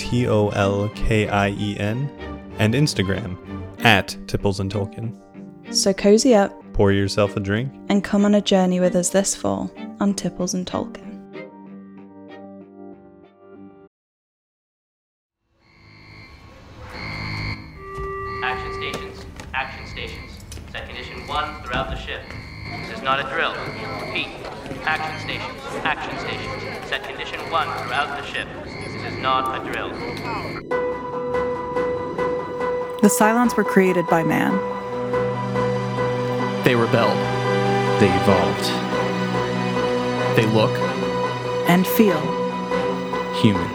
T O L K I E N, and Instagram at Tipples and Tolkien. So cozy up Pour yourself a drink. and come on a journey with us this fall on Tipples and Tolkien. Action stations. Action stations. Set condition one throughout the ship. This is not a drill. Repeat. Action stations. Action stations. Set condition one throughout the ship. This is not a drill. The Cylons were created by man. They rebelled. They evolved. They look. and feel. Human.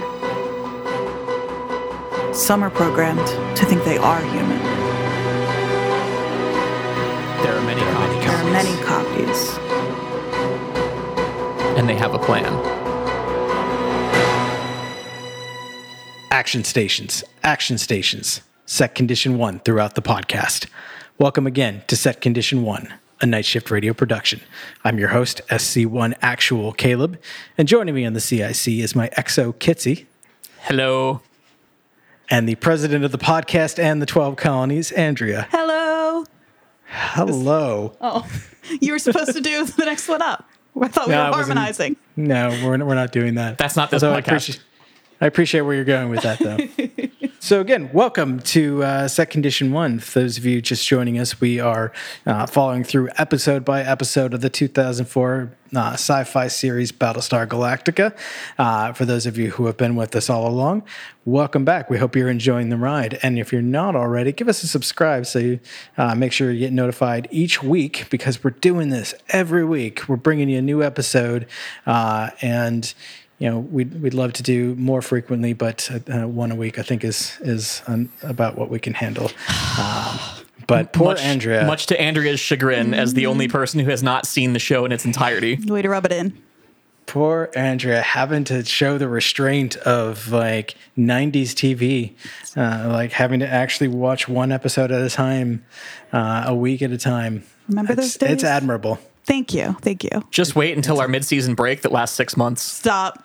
Some are programmed to think they are human. There are many copies. There are many copies. And they have a plan. Action stations. Action stations. Set condition one throughout the podcast. Welcome again to Set Condition One, a night shift radio production. I'm your host, SC1 Actual Caleb, and joining me on the CIC is my exo Kitsy Hello. and the president of the podcast and the 12 colonies, Andrea. Hello. Hello. Oh, you were supposed to do the next one up. I thought we No, were harmonizing. No, we're, we're not doing that. That's not this Although I podcast. I appreciate where you're going with that, though. so, again, welcome to uh, Set Condition One. For those of you just joining us, we are uh, following through episode by episode of the 2004 uh, sci fi series Battlestar Galactica. Uh, for those of you who have been with us all along, welcome back. We hope you're enjoying the ride. And if you're not already, give us a subscribe so you uh, make sure you get notified each week because we're doing this every week. We're bringing you a new episode. Uh, and you know we'd, we'd love to do more frequently but uh, one a week i think is is um, about what we can handle um, but poor much, andrea Much to Andrea's chagrin, as the only person who has not seen the show in its entirety. Way to rub it in. poor andrea having to show the restraint of like 90s tv uh, like having to actually watch one episode at a time uh, a week at a time Remember it's, those days? it's admirable Thank you. Thank you. Just wait until our mid-season break that lasts six months. Stop.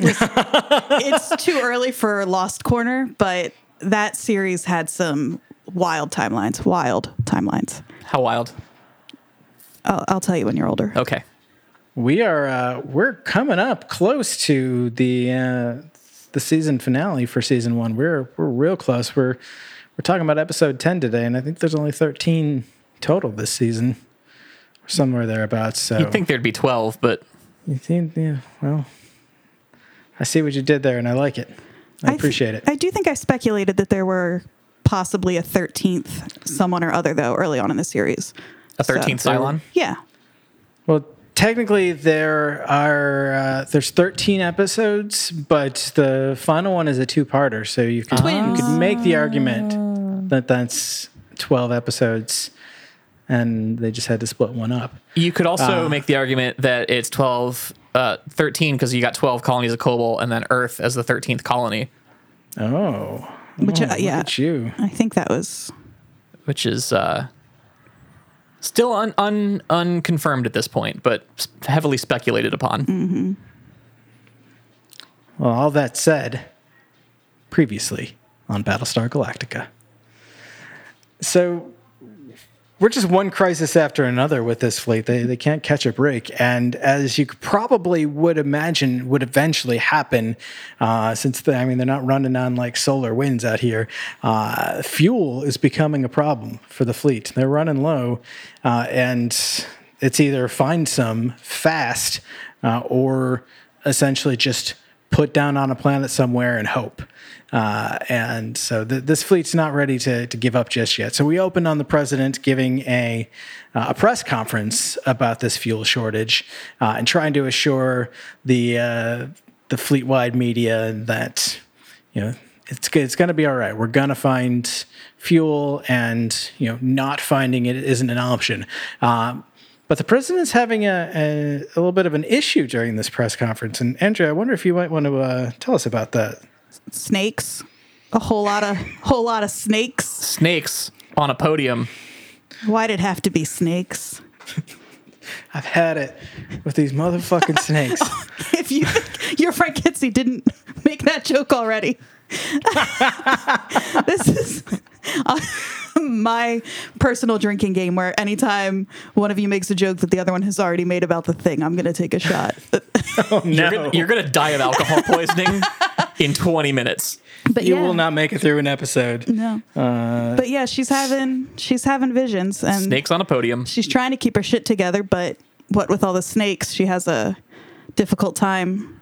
it's too early for Lost Corner, but that series had some wild timelines. Wild timelines. How wild. I'll, I'll tell you when you're older. Okay. We are uh, we're coming up close to the uh, the season finale for season one. We're we're real close. We're we're talking about episode ten today, and I think there's only thirteen total this season, somewhere thereabouts. So You'd think there'd be 12, but you think, yeah, well, I see what you did there, and I like it. I th- appreciate it. I do think I speculated that there were possibly a 13th someone or other, though, early on in the series. a 13th So- Cylon. Yeah. Well, technically there are uh, there's 13 episodes, but the final one is a two-parter, so you could, you Twins. could make the argument that that's 12 episodes, and they just had to split one up. You could also Ah. make the argument that it's 12, uh, 13 because you got 12 colonies of Kobol and then Earth as the 13th colony, Oh, Which, oh, uh, look yeah. at you. I think that was. which is uh, still un, un, unconfirmed at this point, but heavily speculated upon. Well, all that said, previously on Battlestar Galactica. So we're just one crisis after another with this fleet. They, they can't catch a break. And as you probably would imagine would eventually happen, uh, since the, I mean, they're not running on like solar winds out here, uh, fuel is becoming a problem for the fleet. They're running low. Uh, and it's either find some fast uh, or essentially just put down on a planet somewhere and hope. Uh, and so th- this fleet's not ready to, to give up just yet. So we opened on the president giving a, uh, a press conference about this fuel shortage uh, and trying to assure the, uh, the fleet wide media that, you know, it's it's going to be all right. We're going to find fuel, and you know, not finding it isn't an option. Um, but the president's having a, a, a little bit of an issue during this press conference. And Andrea, I wonder if you might want to uh, tell us about that. Snakes. A whole lot of whole lot of snakes. Snakes on a podium. Why'd it have to be snakes? I've had it with these motherfucking snakes. If you think your friend Kitsy didn't make that joke already. this is uh, my personal drinking game where anytime one of you makes a joke that the other one has already made about the thing, I'm going to take a shot. Oh, You're, no. gonna, you're gonna die of alcohol poisoning in 20 minutes. But you yeah. will not make it through an episode. No. but yeah, she's having she's having visions and Snakes on a podium. she's trying to keep her shit together, but what with all the snakes, she has a difficult time.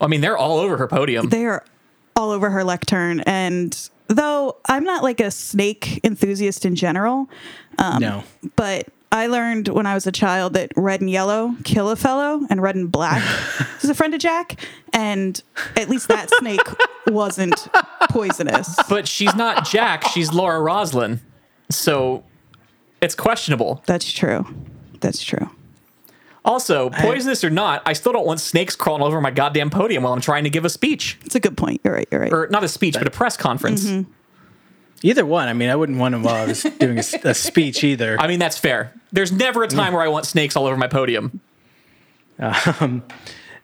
I mean, they're all over her podium. They are all over her lectern and though I'm not like a snake enthusiast in general, um, no. but I learned when I was a child that red and yellow kill a fellow and red and black is a friend of Jack. And at least that snake wasn't poisonous. But she's not Jack. She's Laura Roslin. So it's questionable. That's true. That's true. Also, poisonous or not, I still don't want snakes crawling over my goddamn podium while I'm trying to give a speech. It's a good point. You're right. You're right. Or not a speech, but a press conference. Either one. I mean, I wouldn't want him while I was doing a speech either. I mean, that's fair. There's never a time where I want snakes all over my podium. Um,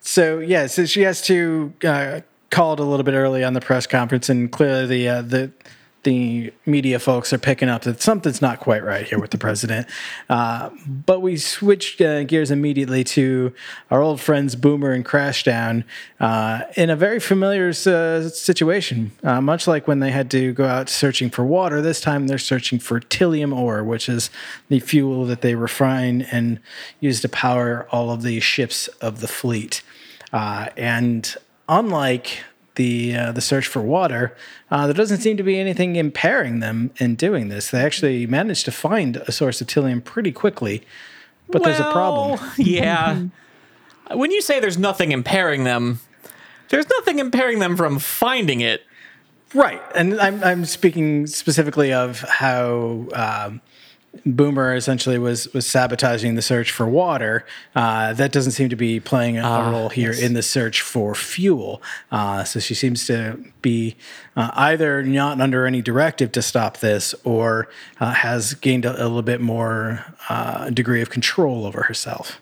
So yeah, so she has to uh, call it a little bit early on the press conference, and clearly the uh, the the media folks are picking up that something's not quite right here with the president. Uh, but we switched uh, gears immediately to our old friends Boomer and Crashdown uh, in a very familiar uh, situation. Uh, much like when they had to go out searching for water, this time they're searching for Tylium ore, which is the fuel that they refine and use to power all of the ships of the fleet. Uh, and unlike the uh, the search for water, uh, there doesn't seem to be anything impairing them in doing this. They actually managed to find a source of Tylium pretty quickly, but there's a problem. Yeah. when you say there's nothing impairing them, there's nothing impairing them from finding it. Right, and I'm I'm speaking specifically of how um, Boomer essentially was was sabotaging the search for water. Uh, that doesn't seem to be playing a, a role here in the search for fuel. Uh, so she seems to be uh, either not under any directive to stop this, or uh, has gained a, a little bit more uh, degree of control over herself.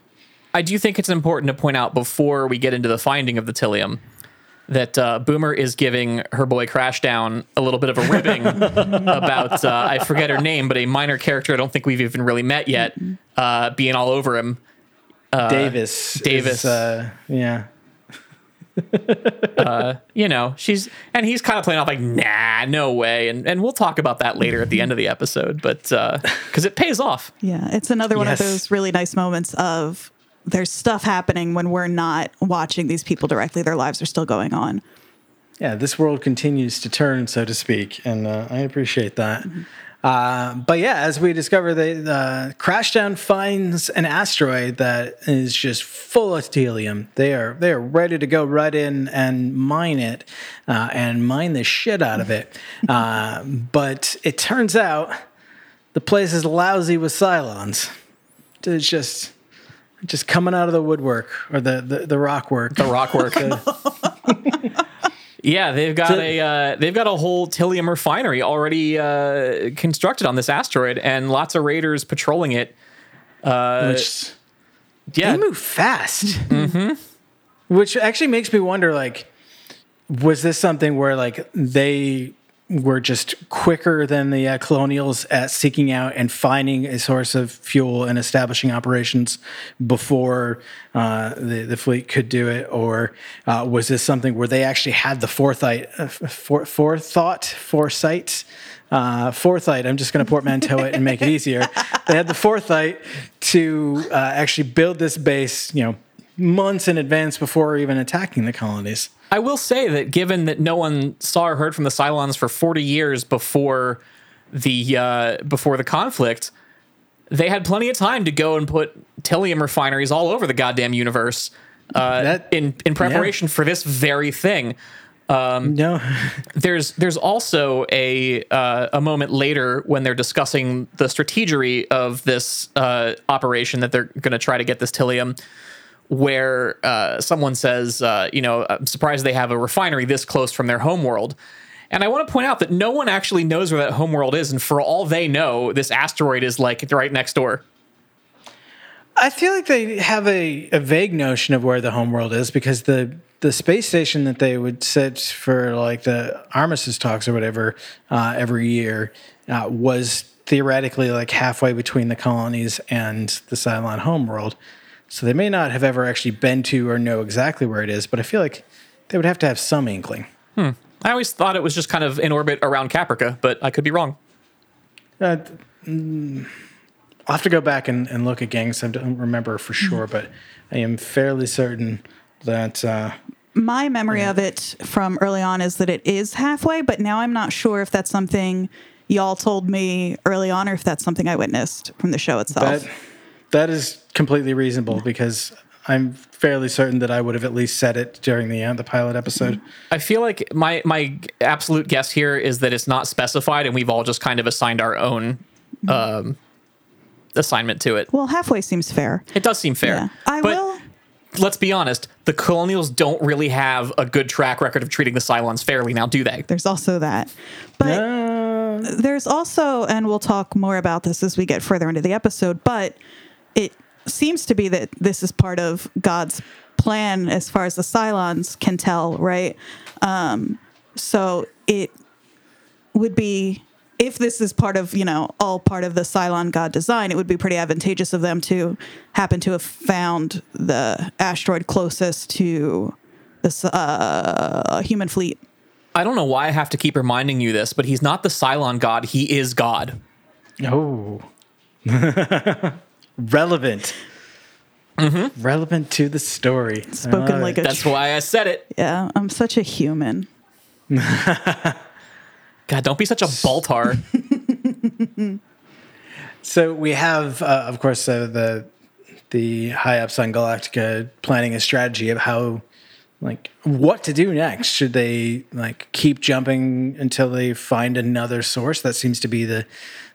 I do think it's important to point out before we get into the finding of the Tylium that uh, Boomer is giving her boy Crashdown a little bit of a ribbing about, uh, I forget her name, but a minor character I don't think we've even really met yet, uh, being all over him. Davis, Davis. is, uh, yeah. You know, she's, and he's kind of playing off like, nah, no way. And, and we'll talk about that later at the end of the episode, but because it pays off. Yeah, it's another one Yes. of those really nice moments of there's stuff happening when we're not watching these people directly. Their lives are still going on. yeah, this world continues to turn, so to speak, and uh, I appreciate that. Uh, but yeah, as we discover, the uh, Crashdown finds an asteroid that is just full of tylium. They are they are ready to go right in and mine it, uh, and mine the shit out of it. uh, but it turns out the place is lousy with Cylons. It's just just coming out of the woodwork or the the, the rock work. The rock work. yeah, they've got So- a uh, they've got a whole Tylium refinery already uh, constructed on this asteroid, and lots of raiders patrolling it. which Yeah, they move fast. Mm-hmm. Which actually makes me wonder, like, was this something where like they were just quicker than the uh, colonials at seeking out and finding a source of fuel and establishing operations before uh, the the fleet could do it, or uh, was this something where they actually had the foresight, uh, for, forethought, foresight? Uh, foresight. I'm just going to portmanteau it and make it easier. They had the foresight to uh, actually build this base, you know, months in advance before even attacking the colonies. I will say that given that no one saw or heard from the Cylons for 40 years before the uh, before the conflict, they had plenty of time to go and put Tylium refineries all over the goddamn universe uh, That- in in preparation for this very thing. no. there's there's also a uh, a moment later when they're discussing the strategery of this uh, operation that they're going to try to get this Tylium, where uh, someone says, uh, you know, I'm surprised they have a refinery this close from their homeworld. And I want to point out that no one actually knows where that homeworld is, and for all they know, this asteroid is like right next door. I feel like they have a, a vague notion of where the homeworld is because the the space station that they would set for like the armistice talks or whatever uh, every year uh, was theoretically like halfway between the colonies and the Cylon homeworld. So they may not have ever actually been to or know exactly where it is, but I feel like they would have to have some inkling. I always thought it was just kind of in orbit around Caprica, but I could be wrong. Uh, mm, I'll have to go back and, and look again because I don't remember for sure, but I am fairly certain that uh, My memory of it from early on is that it is halfway, but now I'm not sure if that's something y'all told me early on or if that's something I witnessed from the show itself. that that is completely reasonable because I'm fairly certain that I would have at least said it during the uh, the pilot episode. I feel like my my absolute guess here is that it's not specified, and we've all just kind of assigned our own um, assignment to it. well, halfway seems fair. It does seem fair. Yeah. I but will. Let's be honest. The Colonials don't really have a good track record of treating the Cylons fairly. Now, do they? There's also that. But Uh, there's also, and we'll talk more about this as we get further into the episode, but it seems to be that this is part of God's plan as far as the Cylons can tell, right? Um, so it would be if this is part of you know all part of the Cylon God design, it would be pretty advantageous of them to happen to have found the asteroid closest to this uh, human fleet. I don't know why I have to keep reminding you this, but he's not the Cylon God. He is God. oh, relevant. Relevant to the story. Spoken Uh, like a That's why I said it. Yeah, I'm such a human. God, don't be such a baltar. So we have, uh, of course, uh, the the high ups on Galactica planning a strategy of how, like, what to do next. Should they like keep jumping until they find another source? That seems to be the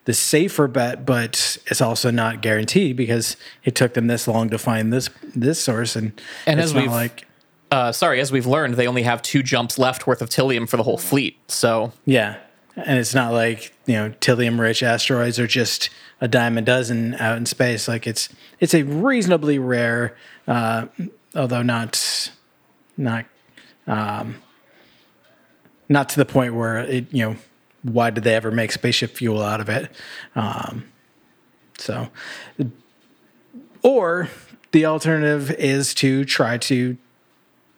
the safer bet, but it's also not guaranteed because it took them this long to find this this source, and And it's as not we've- like uh, sorry, as we've learned, they only have two jumps left worth of Tylium for the whole fleet. So Yeah. And it's not like, you know, Tylium rich asteroids are just a dime a dozen out in space. Like it's it's a reasonably rare, uh, although not not um, not to the point where it, you know, why did they ever make spaceship fuel out of it? Um, so or the alternative is to try to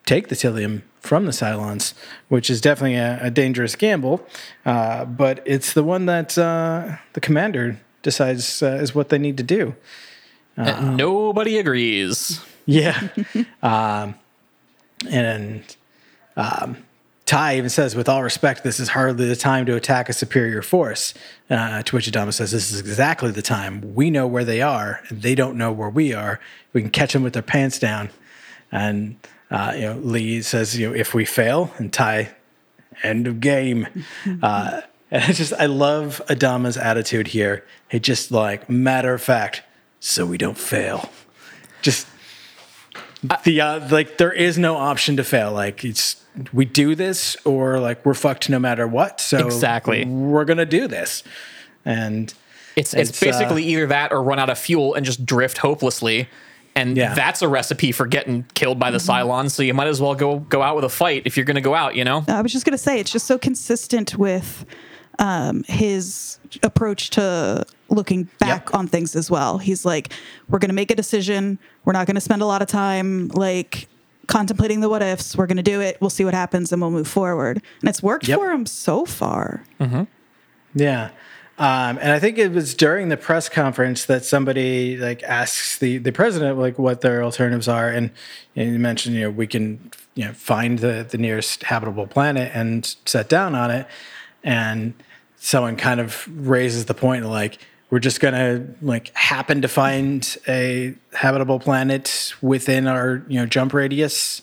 take the Tylium from the Cylons, which is definitely a, a dangerous gamble. Uh, but it's the one that uh, the commander decides uh, is what they need to do. uh, nobody agrees. Yeah. um, and um, Tigh even says, with all respect, this is hardly the time to attack a superior force. Uh, to which Adama says, this is exactly the time. We know where they are, and they don't know where we are. We can catch them with their pants down. And, uh, you know, Lee says, you know, if we fail, and Tigh, end of game. uh, and I just, I love Adama's attitude here. It just like, matter of fact, so we don't fail. Just the uh, like there is no option to fail like it's we do this or like we're fucked no matter what so Exactly. we're gonna do this and It's it's, It's, uh, basically either that or run out of fuel and just drift hopelessly. And Yeah. that's a recipe for getting killed by the Cylons. So you might as well go go out with a fight if you're going to go out. You know. I was just gonna say it's just so consistent with um, his approach to looking back on things as well. He's like, we're gonna make a decision. We're not gonna spend a lot of time like contemplating the what ifs. We're gonna do it. We'll see what happens, and we'll move forward. And it's worked Yep. for him so far. yeah um, and I think it was during the press conference that somebody like asks the, the president like what their alternatives are, and, and you mentioned you know we can you know find the the nearest habitable planet and set down on it, and someone kind of raises the point like we're just gonna like happen to find a habitable planet within our you know jump radius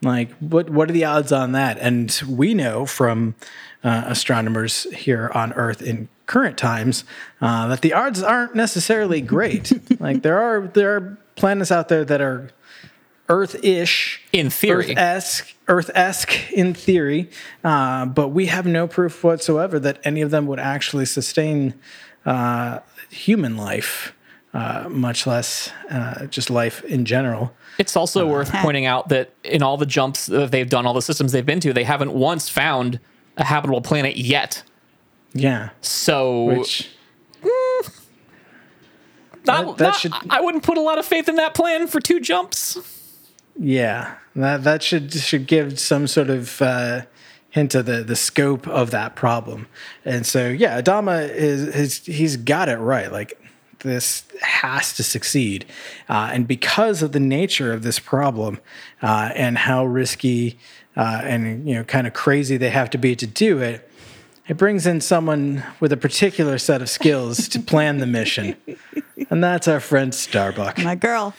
Like, what what are the odds on that? And we know from uh, astronomers here on Earth in current times uh, that the odds aren't necessarily great. like, there are there are planets out there that are Earth-ish, In theory. Earth-esque, Earth-esque in theory, uh, but we have no proof whatsoever that any of them would actually sustain uh, human life, uh, much less uh, just life in general. It's also worth pointing out that in all the jumps that they've done, all the systems they've been to, they haven't once found a habitable planet yet. Yeah, So which not- that- that not- should- I wouldn't put a lot of faith in that plan for two jumps. yeah, that that should should give some sort of uh, hint of the the scope of that problem. And so, yeah, Adama is is he's got it right. Like this has to succeed, uh, and because of the nature of this problem uh, and how risky uh, and you know kind of crazy they have to be to do it. It brings in someone with a particular set of skills to plan the mission. And that's our friend Starbuck. My girl.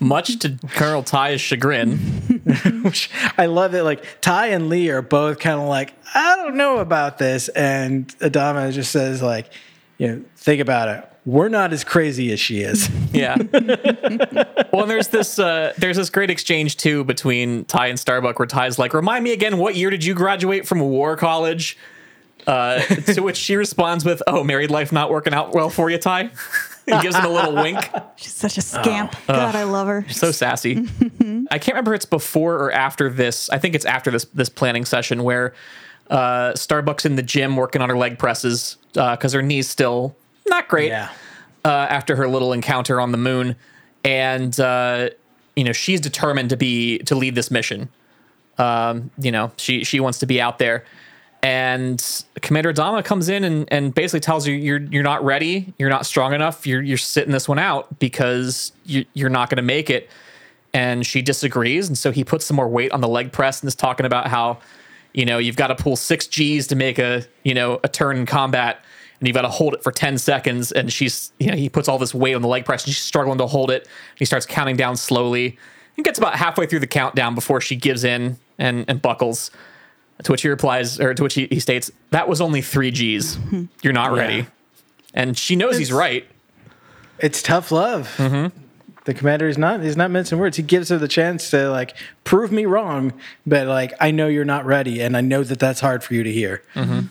Much to Colonel Tigh's chagrin. Which I love it. Like Tigh and Lee are both kind of like, I don't know about this. And Adama just says, like, you know, think about it. We're not as crazy as she is. Yeah. well, there's this uh, there's this great exchange too between Tigh and Starbuck, where Tigh's like, "Remind me again, what year did you graduate from war college?" Uh, to which she responds with, "Oh, married life not working out well for you, Tigh." and gives him a little wink. She's such a scamp. God, I love her. So sassy. I can't remember if it's before or after this. I think it's after this this planning session where uh, Starbucks in the gym working on her leg presses because her knees still not great yeah. uh, after her little encounter on the moon, and uh, you know she's determined to be to lead this mission. Um, you know she she wants to be out there, and Commander Adama comes in and, and basically tells you you're you're not ready, you're not strong enough, you're you're sitting this one out because you, you're not going to make it. And she disagrees, and so he puts some more weight on the leg press and is talking about how you know you've got to pull six G's to make a you know a turn in combat and you've got to hold it for 10 seconds and she's you know he puts all this weight on the leg press and she's struggling to hold it he starts counting down slowly and gets about halfway through the countdown before she gives in and, and buckles to which he replies or to which he, he states that was only three g's you're not ready and she knows he's right It's tough love. Mm-hmm. The commander is not he's not mincing words. He gives her the chance to like prove me wrong, but like I know you're not ready, and I know that that's hard for you to hear. Mm-hmm.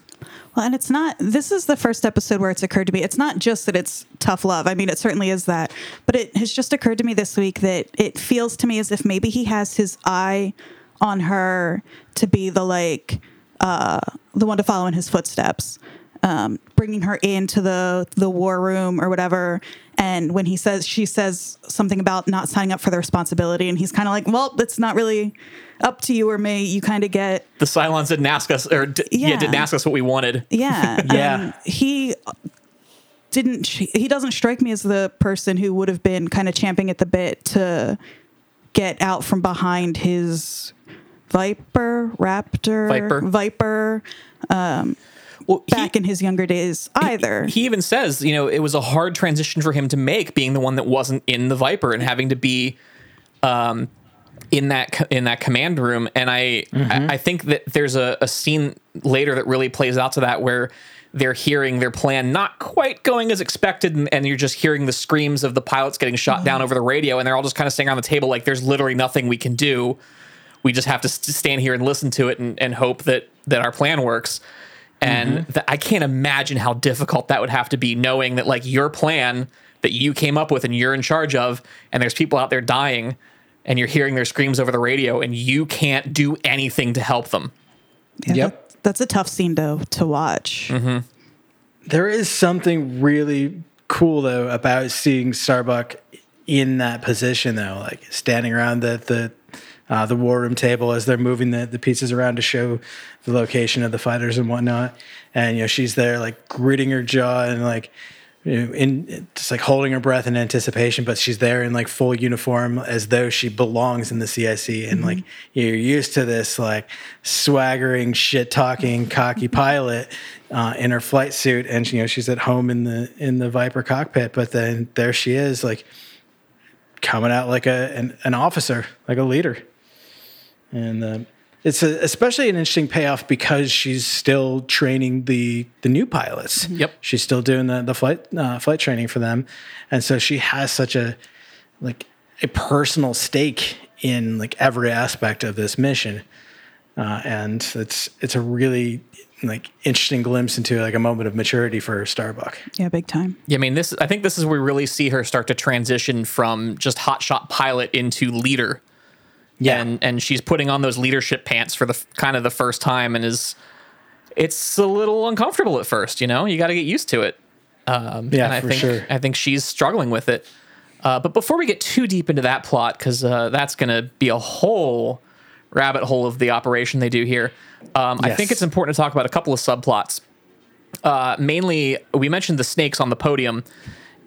Well, and it's not, this is the first episode where it's occurred to me. It's not just that it's tough love. I mean, it certainly is that. But it has just occurred to me this week that it feels to me as if maybe he has his eye on her to be the like, uh, the one to follow in his footsteps. Um, bringing her into the the war room or whatever, and when he says she says something about not signing up for the responsibility, and he's kind of like, "Well, it's not really up to you or me." You kind of get the Cylons didn't ask us or d- yeah. Yeah. didn't ask us what we wanted yeah. Yeah. and he didn't he doesn't strike me as the person who would have been kind of champing at the bit to get out from behind his viper raptor Viper. viper um, well he- back in his younger days either he even says, you know, it was a hard transition for him to make, being the one that wasn't in the Viper and having to be um, in that in that command room. And I I, mm-hmm. I think that there's a, a scene later that really plays out to that where they're hearing their plan not quite going as expected, and, and you're just hearing the screams of the pilots getting shot down mm-hmm. over the radio, and they're all just kind of sitting around the table like there's literally nothing we can do. We just have to st- stand here and listen to it and, and hope that that our plan works and mm-hmm. th- I can't imagine how difficult that would have to be, knowing that like your plan that you came up with and you're in charge of, and there's people out there dying, and you're hearing their screams over the radio, and you can't do anything to help them. Yeah, Yep. that- that's a tough scene to to watch mm-hmm. There is something really cool though about seeing Starbuck in that position though, like standing around the the uh, the war room table as they're moving the, the pieces around to show the location of the fighters and whatnot. And you know she's there like gritting her jaw and like you know, in just like holding her breath in anticipation, but she's there in like full uniform as though she belongs in the CIC. And like you're used to this like swaggering, shit talking, cocky pilot uh, in her flight suit, and you know she's at home in the in the Viper cockpit. But then there she is, like coming out like a an, an officer, like a leader. And uh, it's a, especially an interesting payoff because she's still training the the new pilots. Yep. she's still doing the the flight uh, flight training for them, and so she has such a like a personal stake in like every aspect of this mission, uh, and it's it's a really like interesting glimpse into like a moment of maturity for Starbuck. Yeah, big time. Yeah, I mean, this. I think this is where we really see her start to transition from just hotshot pilot into leader. Yeah. and and she's putting on those leadership pants for the kind of the first time, and is it's a little uncomfortable at first. You know, you got to get used to it. Um, Yeah, and I for think sure. I think she's struggling with it. Uh, but before we get too deep into that plot, because uh, that's going to be a whole rabbit hole of the operation they do here, um, I think it's important to talk about a couple of subplots. Uh, mainly, we mentioned the snakes on the podium,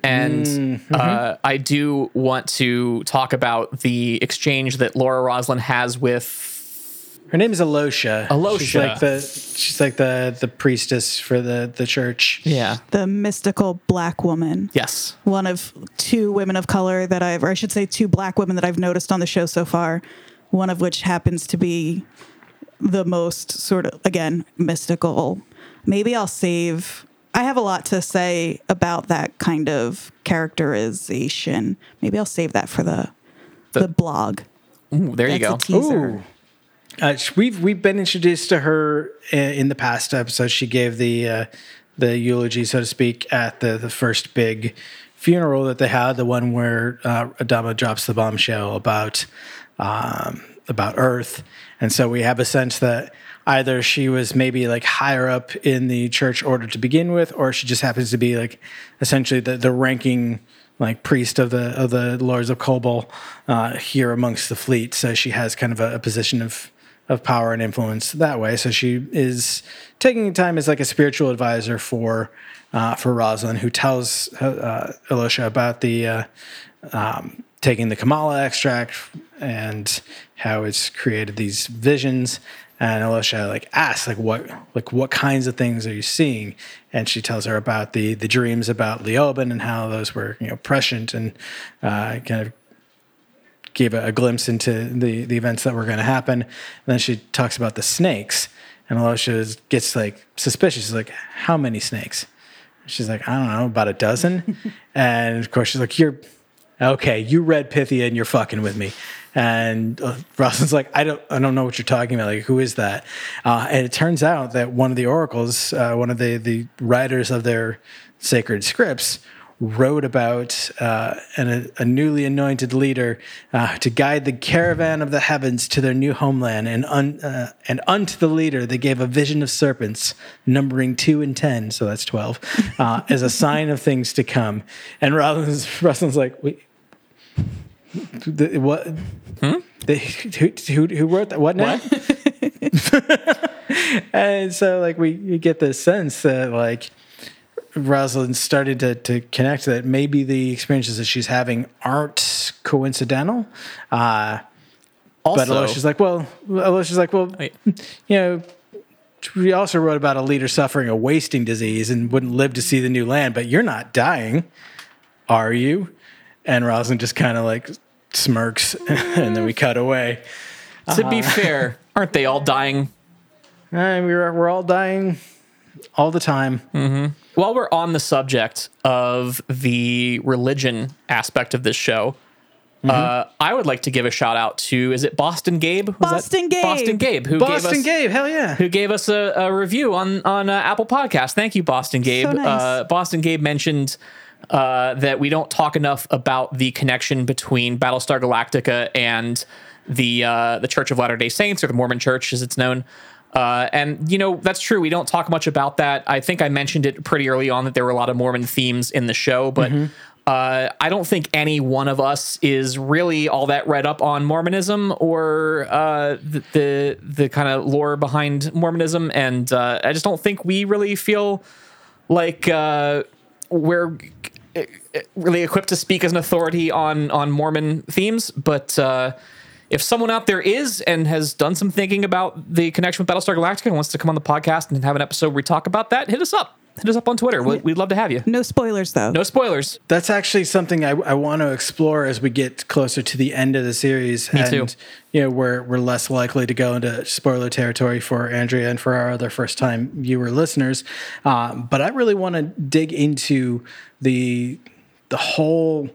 and Mm-hmm. uh, I do want to talk about the exchange that Laura Roslin has with Her name is Elosha. She's like the she's like the the priestess for the the church. yeah, The mystical black woman. yes, One of two women of color that I've, or I should say, two black women that I've noticed on the show so far. One of which happens to be the most sort of, again, mystical. Maybe I'll save. I have a lot to say about that kind of characterization. Maybe I'll save that for the the, blog. Ooh, there you go. A teaser. Ooh. Uh, we've we've been introduced to her in the past episode. She gave the uh, the eulogy, so to speak, at the the first big funeral that they had, the one where uh, Adama drops the bombshell about um, about Earth, and so we have a sense that either she was maybe like higher up in the church order to begin with, or she just happens to be like essentially the the ranking like priest of the of the lords of Kobol uh, here amongst the fleet. So she has kind of a, a position of of power and influence that way. So she is taking time as like a spiritual advisor for uh, for Roslin, who tells uh, Elosha about the uh, um, taking the chamalla extract and how it's created these visions. And Elosha like asks like what like what kinds of things are you seeing? And she tells her about the the dreams about Leoben and how those were you know prescient and uh, kind of gave a, a glimpse into the the events that were going to happen. And then she talks about the snakes, and Elosha gets like suspicious. She's like, "How many snakes?" She's like, "I don't know, about a dozen." and of course, she's like, "You're okay. You read Pythia, and you're fucking with me." And uh, Roslin's like, "I don't, I don't know what you're talking about. Like, who is that?" Uh, and it turns out that one of the oracles, uh, one of the the writers of their sacred scripts, wrote about uh, an, a newly anointed leader uh, to guide the caravan of the heavens to their new homeland. And, un, uh, and unto the leader, they gave a vision of serpents, numbering two and ten, so that's 12, uh, as a sign of things to come. And Roslin's, Roslin's like, wait, the, what? The, who, who, who wrote that? What now? and so, like, we, we get this sense that, like, Roslin started to, to connect that maybe the experiences that she's having aren't coincidental. Uh, but Also, Elosha's like, well, Elosha's like, well, Wait. you know, we also wrote about a leader suffering a wasting disease and wouldn't live to see the new land, but you're not dying, are you? And Roslin just kind of like smirks, and then we cut away. to be fair, aren't they all dying? And we're we're all dying all the time. While we're on the subject of the religion aspect of this show, Mm-hmm. uh, I would like to give a shout out to is it Boston Gabe? Was Boston Gabe. Boston Gabe, who gave Boston us Gabe, hell yeah! who gave us a, a review on on uh, Apple Podcast. Thank you, Boston Gabe. So nice. uh, Boston Gabe mentioned uh, that we don't talk enough about the connection between Battlestar Galactica and the uh, the Church of Latter Day Saints, or the Mormon Church, as it's known. Uh, and you know that's true. We don't talk much about that. I think I mentioned it pretty early on that there were a lot of Mormon themes in the show, but. Uh, I don't think any one of us is really all that read up on Mormonism or uh, the the, the kind of lore behind Mormonism, and uh, I just don't think we really feel like uh, we're really equipped to speak as an authority on on Mormon themes. But uh, if someone out there is and has done some thinking about the connection with Battlestar Galactica and wants to come on the podcast and have an episode where we talk about that, hit us up. hit us up on Twitter. We'd, we'd love to have you. No spoilers though. No spoilers. That's actually something I, I want to explore as we get closer to the end of the series. Me and, too. You know, we're, we're less likely to go into spoiler territory for Andrea and for our other first time viewer listeners. Um, but I really want to dig into the the whole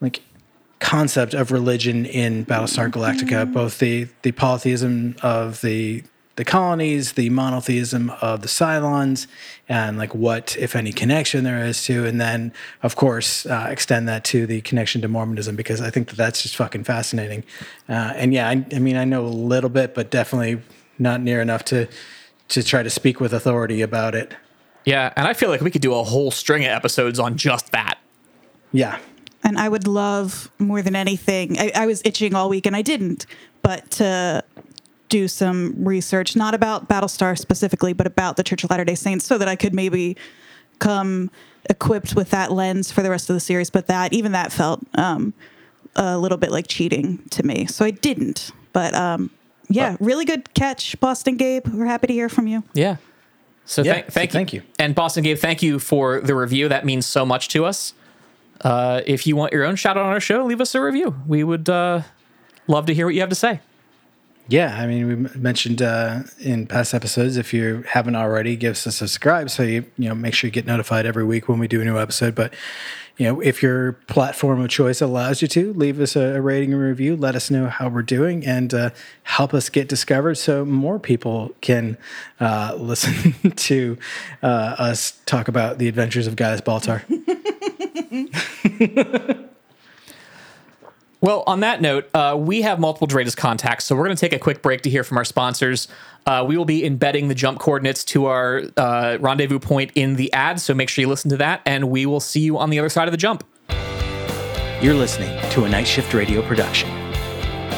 like concept of religion in Battlestar Galactica, both the the polytheism of the the colonies, the monotheism of the Cylons, and like what, if any, connection there is to, and then of course uh, extend that to the connection to Mormonism because I think that that's just fucking fascinating. Uh, and yeah, I, I mean, I know a little bit, but definitely not near enough to to try to speak with authority about it. Yeah, and I feel like we could do a whole string of episodes on just that. Yeah, And I would love more than anything. I, I was itching all week and I didn't, but to do some research, not about Battlestar specifically, but about the Church of Latter day Saints, so that I could maybe come equipped with that lens for the rest of the series. But that, even that felt um, a little bit like cheating to me. So I didn't. But um, yeah, really good catch, Boston Gabe. We're happy to hear from you. Yeah. So Yeah, thank, so thank, thank you. And Boston Gabe, thank you for the review. That means so much to us. Uh, if you want your own shout out on our show, leave us a review. We would uh, love to hear what you have to say. Yeah, I mean, we mentioned uh, in past episodes. If you haven't already, give us a subscribe so you you know make sure you get notified every week when we do a new episode. But you know, if your platform of choice allows you to, leave us a, a rating and review. Let us know how we're doing and uh, help us get discovered so more people can uh, listen to uh, us talk about the adventures of Gaius Baltar. Well, on that note, uh, we have multiple DRADIS contacts, so we're going to take a quick break to hear from our sponsors. Uh, we will be embedding the jump coordinates to our uh, rendezvous point in the ad, so make sure you listen to that, and we will see you on the other side of the jump. You're listening to a Night Shift Radio production.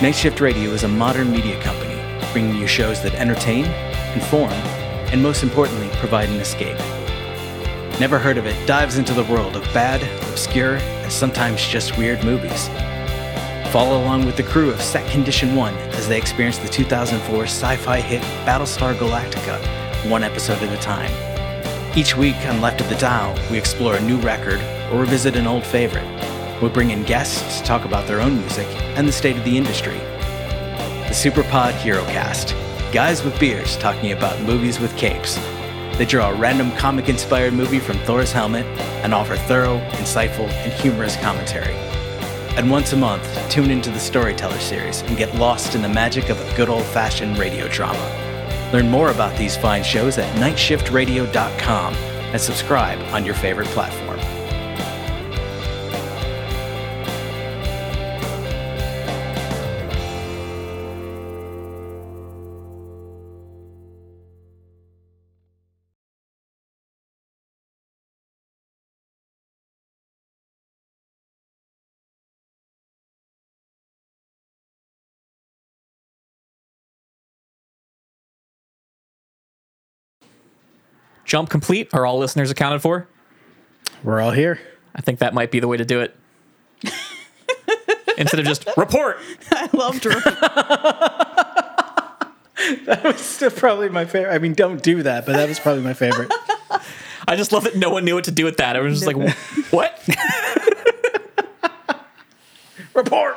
Night Shift Radio is a modern media company bringing you shows that entertain, inform, and most importantly, provide an escape. Never heard of it dives into the world of bad, obscure, and sometimes just weird movies. Follow along with the crew of Set Condition 1 as they experience the 2004 sci fi hit Battlestar Galactica, one episode at a time. Each week on Left of the Dial, we explore a new record or revisit an old favorite. We'll bring in guests to talk about their own music and the state of the industry. The Superpod Hero Cast guys with beers talking about movies with capes. They draw a random comic inspired movie from Thor's helmet and offer thorough, insightful, and humorous commentary. And once a month, tune into the Storyteller series and get lost in the magic of a good old fashioned radio drama. Learn more about these fine shows at nightshiftradio.com and subscribe on your favorite platform. Jump complete. Are all listeners accounted for? We're all here. I think that might be the way to do it. Instead of just report. I loved her. Still probably my favorite. I mean, don't do that, but that was probably my favorite. I just love that no one knew what to do with that. I was just like, what? report.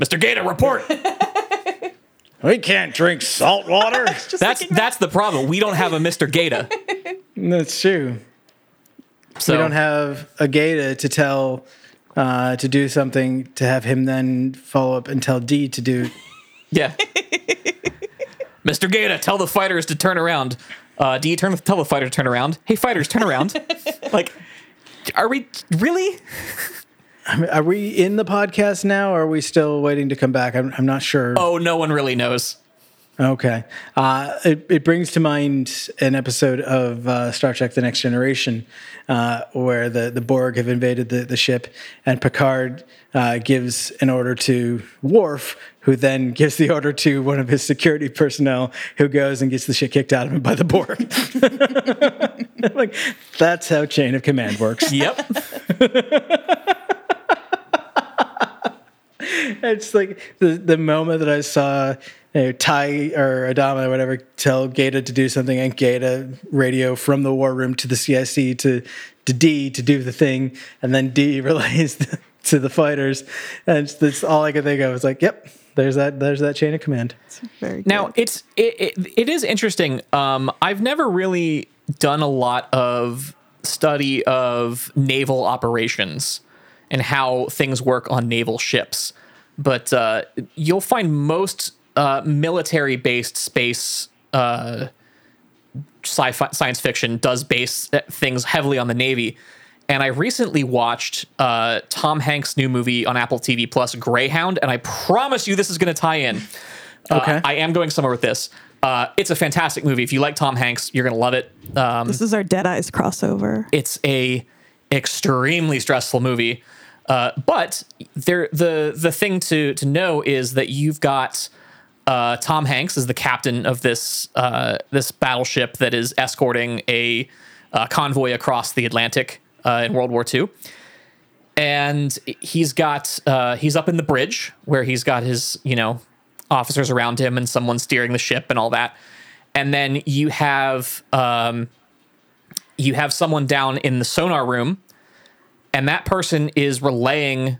Mr. Gaeta, report. We can't drink salt water. That's that's the problem. We don't have a Mr. Gaeta. That's true. So we don't have a Gaeta to tell uh, to do something to have him then follow up and tell Dee to do. Yeah. Mr. Gaeta, tell the fighters to turn around. Uh, do you turn tell the fighter to turn around? Hey, fighters, turn around. like, are we really? Are we in the podcast now, or are we still waiting to come back? I'm, I'm not sure. Oh, no one really knows. Okay. Uh, it, it brings to mind an episode of uh, Star Trek The Next Generation uh, where the, the Borg have invaded the, the ship, and Picard uh, gives an order to Worf, who then gives the order to one of his security personnel, who goes and gets the shit kicked out of him by the Borg. like, that's how chain of command works. Yep. it's like the the moment that I saw you know, Tigh or Adama or whatever tell Gaeta to do something, and Gaeta radio from the war room to the CIC to to Dee to do the thing, and then Dee relays to the fighters, and that's all I could think of. It's like, yep, there's that there's that chain of command. Very Now good. it's it, it, it is interesting. Um, I've never really done a lot of study of naval operations and how things work on naval ships, but uh, you'll find most uh, military-based space uh, sci-fi science fiction does base uh, things heavily on the Navy. And I recently watched uh, Tom Hanks' new movie on Apple TV Plus, Greyhound, and I promise you this is going to tie in. Okay. Uh, I am going somewhere with this. Uh, it's a fantastic movie. If you like Tom Hanks, you're going to love it. Um, this is our Dead Eyes crossover. it's a extremely stressful movie. Uh, but there, the the thing to to know is that you've got uh, Tom Hanks as the captain of this uh, this battleship that is escorting a uh, convoy across the Atlantic uh, in World War II, and he's got uh, he's up in the bridge where he's got his you know officers around him and someone steering the ship and all that, and then you have um, you have someone down in the sonar room, and that person is relaying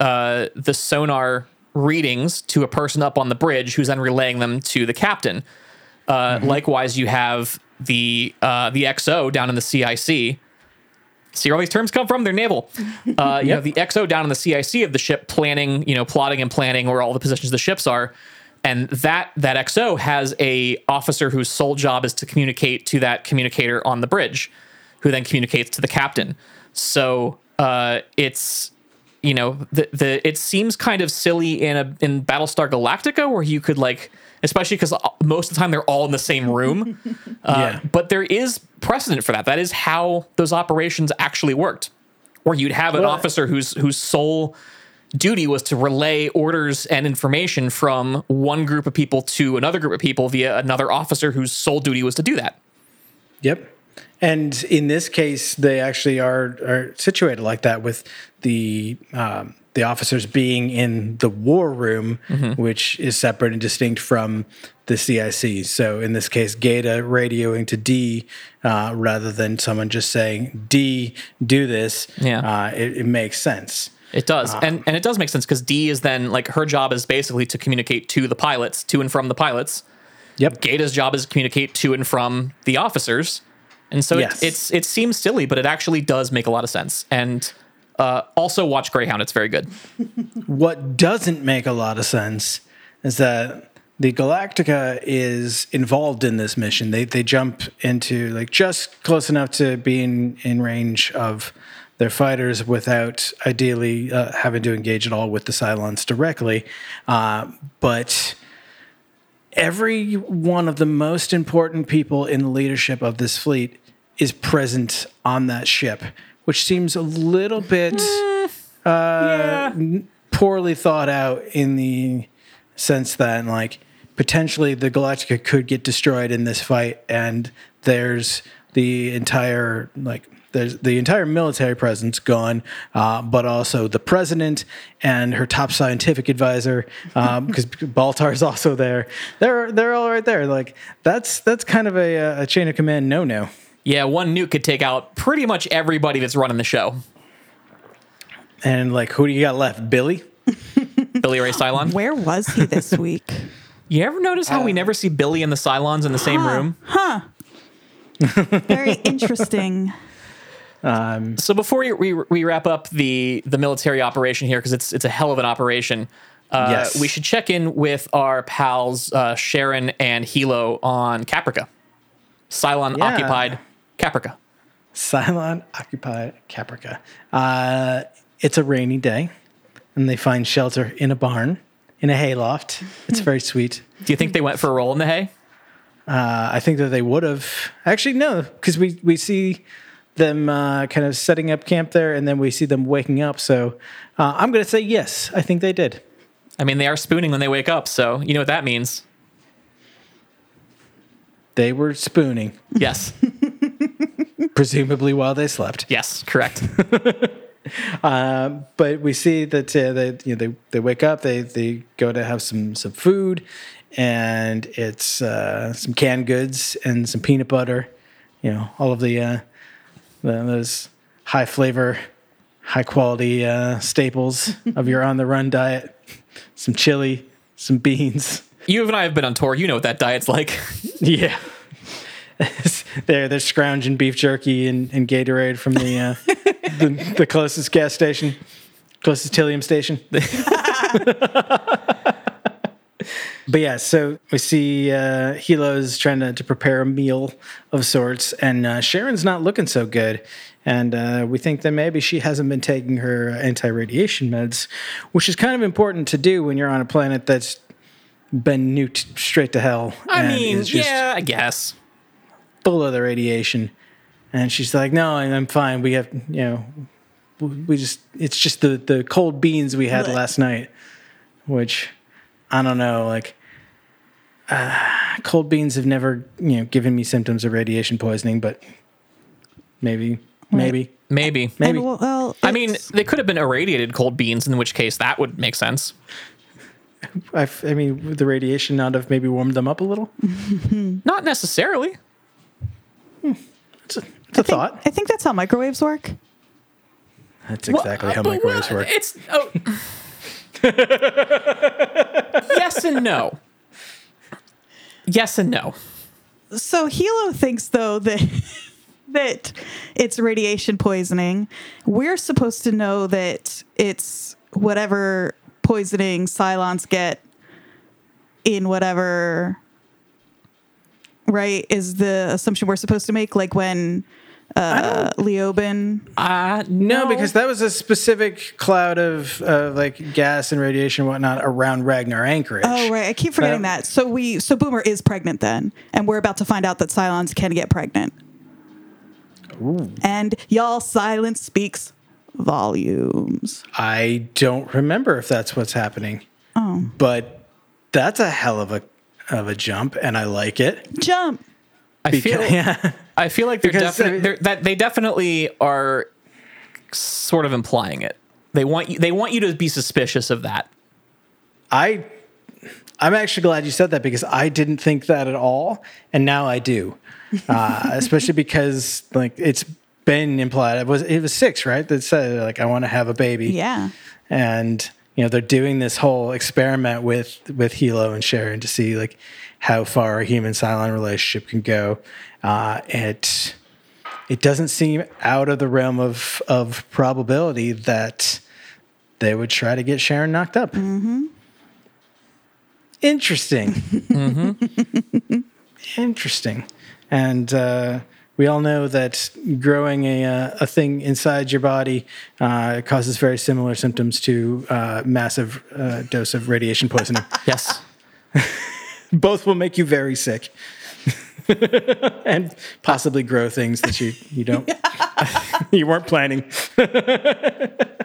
uh, the sonar readings to a person up on the bridge, who's then relaying them to the captain. Uh, Likewise, you have the uh, the XO down in the CIC. See where all these terms come from? They're naval. Uh, You have the XO down in the CIC of the ship, planning, you know, plotting and planning where all the positions of the ships are, and that that XO has a officer whose sole job is to communicate to that communicator on the bridge, who then communicates to the captain. So uh, it's you know the the it seems kind of silly in a in Battlestar Galactica where you could like especially because most of the time they're all in the same room. Uh, Yeah. But there is precedent for that. That is how those operations actually worked, where you'd have an Well- officer whose whose sole duty was to relay orders and information from one group of people to another group of people via another officer whose sole duty was to do that. Yep. And in this case, they actually are are situated like that with the um, the officers being in the war room, which is separate and distinct from the CIC. So in this case, Gaeta radioing to Dee uh, rather than someone just saying Dee, do this. Yeah. uh, it, it makes sense. It does, and and it does make sense because Dee is then like her job is basically to communicate to the pilots, to and from the pilots. Yep. Gaeta's job is to communicate to and from the officers, and so Yes. it, it's it seems silly, but it actually does make a lot of sense. And uh, also watch Greyhound; it's very good. What doesn't make a lot of sense is that the Galactica is involved in this mission. They they jump into like just close enough to being in range of their fighters without ideally uh, having to engage at all with the Cylons directly. Uh, but every one of the most important people in the leadership of this fleet is present on that ship, which seems a little bit uh, poorly thought out in the sense that like potentially the Galactica could get destroyed in this fight, and there's the entire like there's the entire military presence gone, uh, but also the president and her top scientific advisor, because Baltar's also there. They're they're all right there. Like that's that's kind of a, a chain of command no no. Yeah, one nuke could take out pretty much everybody that's running the show. And like who do you got left? Billy. Billy Ray Cylon. Where was he this week? You ever notice how we never see Billy and the Cylons in the same room? Huh. Very interesting. So before we, we, we wrap up the the military operation here, because it's it's a hell of an operation, uh, Yes. we should check in with our pals uh, Sharon and Helo on Caprica, Cylon Yeah. occupied Caprica. Cylon occupied Caprica. Uh, it's a rainy day, and they find shelter in a barn, in a hayloft. It's very sweet. Do you think they went for a roll in the hay? Uh, I think that they would have actually no, because we we see them uh, kind of setting up camp there, and then we see them waking up. So uh, I'm going to say yes. I think they did. I mean, they are spooning when they wake up, so you know what that means. They were spooning, Yes, presumably while they slept. yes, correct. Um, but we see that uh, they, you know, they they wake up, they they go to have some some food, and it's uh, some canned goods and some peanut butter. You know, all of the, uh, the those high flavor, high quality uh, staples of your on the run diet. Some chili, some beans. You and I have been on tour. You know what that diet's like. Yeah. they're they're scrounging beef jerky and, and Gatorade from the, uh, the the closest gas station, closest Tylium station. But yeah, so we see uh, Helo's trying to, to prepare a meal of sorts, and uh, Sharon's not looking so good. And uh, we think that maybe she hasn't been taking her anti radiation meds, which is kind of important to do when you're on a planet that's been nuked straight to hell. I mean, yeah, I guess. full of the radiation. And she's like, no, I'm fine. We have, you know, we just, it's just the, the cold beans we had last night, which I don't know, like, uh, cold beans have never, you know, given me symptoms of radiation poisoning, but maybe, maybe, Maybe. maybe. And, well, I mean, they could have been irradiated cold beans, in which case that would make sense. I mean, would the radiation not have maybe warmed them up a little? Not necessarily. It's a, it's a thought. I think that's how microwaves work. That's exactly how microwaves well, work. It's oh. yes and no. Yes and no. So Helo thinks though that that it's radiation poisoning. We're supposed to know that it's whatever poisoning Cylons get in whatever right is the assumption we're supposed to make like when uh Leoben Uh, No, because that was a specific cloud of uh, like gas and radiation and whatnot around Ragnar Anchorage. Oh right, I keep forgetting That- that. So we so Boomer is pregnant then, and we're about to find out that Cylons can get pregnant. Ooh. And y'all silence speaks volumes. I don't remember if that's what's happening. Oh. But that's a hell of a of a jump, and I like it. Jump. I feel. Yeah. I feel like they're, Because, definite, uh, they're that they definitely are sort of implying it. They want you. They want you to be suspicious of that. I I'm actually glad you said that because I didn't think that at all, and now I do. Uh, especially because like it's been implied. It was it was six, right? That said like I want to have a baby. Yeah. and you know they're doing this whole experiment with with Helo and Sharon to see like how far a human Cylon relationship can go. Uh, it it doesn't seem out of the realm of of probability that they would try to get Sharon knocked up. Interesting. Interesting. And uh, we all know that growing a, uh, a thing inside your body uh, causes very similar symptoms to uh, massive uh, dose of radiation poisoning. Yes. Both will make you very sick. and possibly grow things that you, you don't you weren't planning.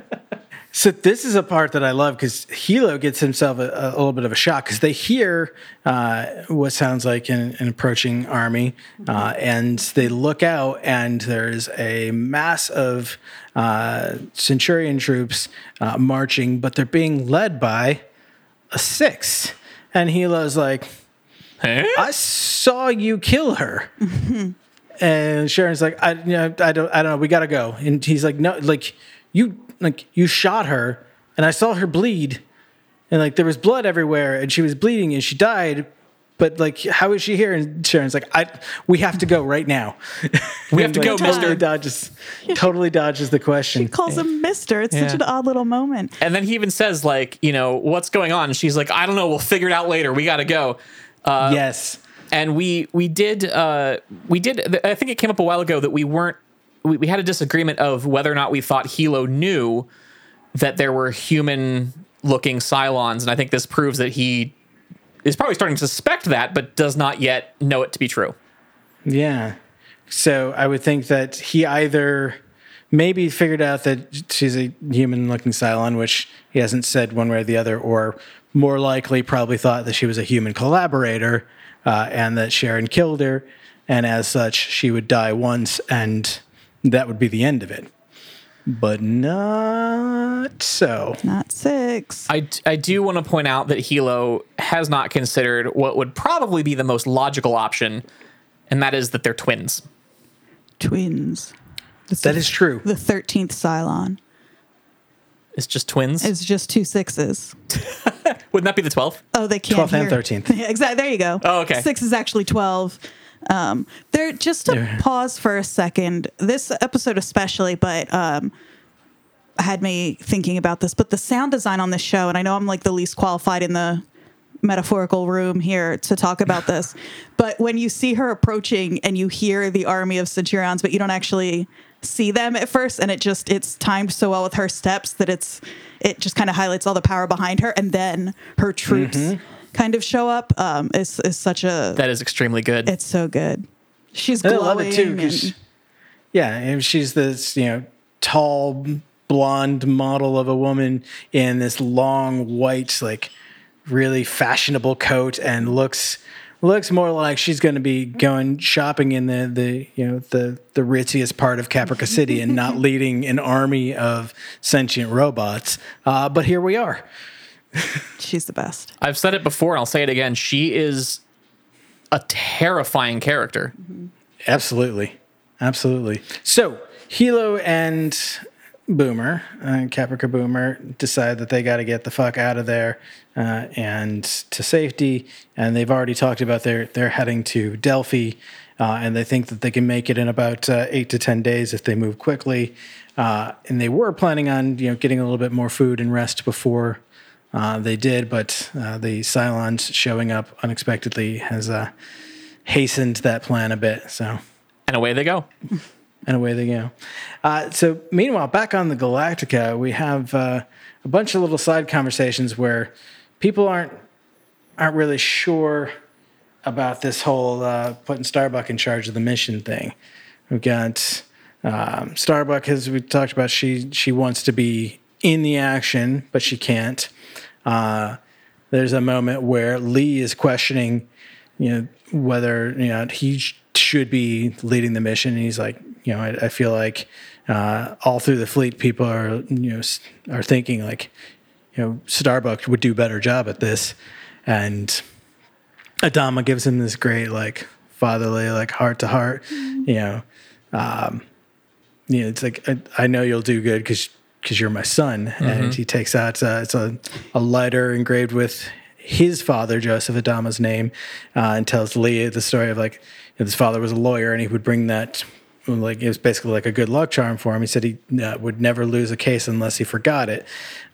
So this is a part that I love because Helo gets himself a, a little bit of a shock because they hear uh, what sounds like an, an approaching army, uh, and they look out and there's a mass of uh, Centurion troops uh, marching, but they're being led by a six, and Helo's like, Huh? I saw you kill her. Mm-hmm. and Sharon's like, I, you know, I don't, I don't know. We gotta go. And he's like, no, like you, like you shot her, and I saw her bleed, and like there was blood everywhere, and she was bleeding, and she died. But like, how is she here? And Sharon's like, I, we have to go right now. We have to And, go, like, totally mister. Dodges, totally dodges the question. She calls him Mister. It's such an odd little moment. And then he even says, like, you know, what's going on? And she's like, I don't know. We'll figure it out later. We got to go. Yes. and we we did uh we did i think it came up a while ago that we weren't we, we had a disagreement of whether or not we thought helo knew that there were human looking cylons and i think this proves that he is probably starting to suspect that but does not yet know it to be true Yeah. So I would think that he either maybe figured out that she's a human looking Cylon, which he hasn't said one way or the other, or more likely probably thought that she was a human collaborator uh, and that Sharon killed her. And as such, she would die once and that would be the end of it. but not so. Not six. I, I do want to point out that Helo has not considered what would probably be the most logical option, and that is that they're twins. Twins. That's That the- is true. The 13th Cylon. It's just twins. It's just two sixes. Wouldn't that be the 12th? Oh, they can't 12th and 13th. Yeah, exactly. There you go. Oh, okay. Six is actually 12. Um, there, just to Yeah. pause for a second, this episode especially, but um, had me thinking about this. But the sound design on this show, and I know I'm like the least qualified in the metaphorical room here to talk about this, but when you see her approaching and you hear the army of centurions, but you don't actually see them at first, and it just it's timed so well with her steps that it's it just kind of highlights all the power behind her, and then her troops kind of show up. Um, is is such a That is extremely good. it's so good. She's I love it too and- yeah, and she's this you know tall blonde model of a woman in this long white like really fashionable coat and looks looks more like she's going to be going shopping in the the you know the the ritziest part of Caprica City and not leading an army of sentient robots. Uh, but here we are. she's the best. I've said it before and I'll say it again. She is a terrifying character. Absolutely. Absolutely. So, Helo and Boomer, uh, Caprica Boomer, decide that they got to get the fuck out of there uh, and to safety. And they've already talked about their they're heading to Delphi, uh, and they think that they can make it in about uh, eight to ten days if they move quickly. Uh, and they were planning on you know getting a little bit more food and rest before uh, they did, but uh, the Cylons showing up unexpectedly has hastened that plan a bit. So And away they go. And away they go. Uh, so, meanwhile, back on the Galactica, we have uh, a bunch of little side conversations where people aren't aren't really sure about this whole uh, putting Starbuck in charge of the mission thing. We've got um, Starbuck, as we talked about, she she wants to be in the action, but she can't. Uh, there's a moment where Lee is questioning, you know, whether you know he sh- should be leading the mission. And he's like, you know, I, I feel like uh, all through the fleet, people are you know are thinking like, you know, Starbuck would do a better job at this, and Adama gives him this great like fatherly like heart to heart, you know, um, you know, it's like I, I know you'll do good because because you're my son, and he takes out uh, it's a a letter engraved with his father Joseph Adama's name, uh, and tells Lee the story of like his father was a lawyer, and he would bring that. Like it was basically like a good luck charm for him. He said he uh, would never lose a case unless he forgot it,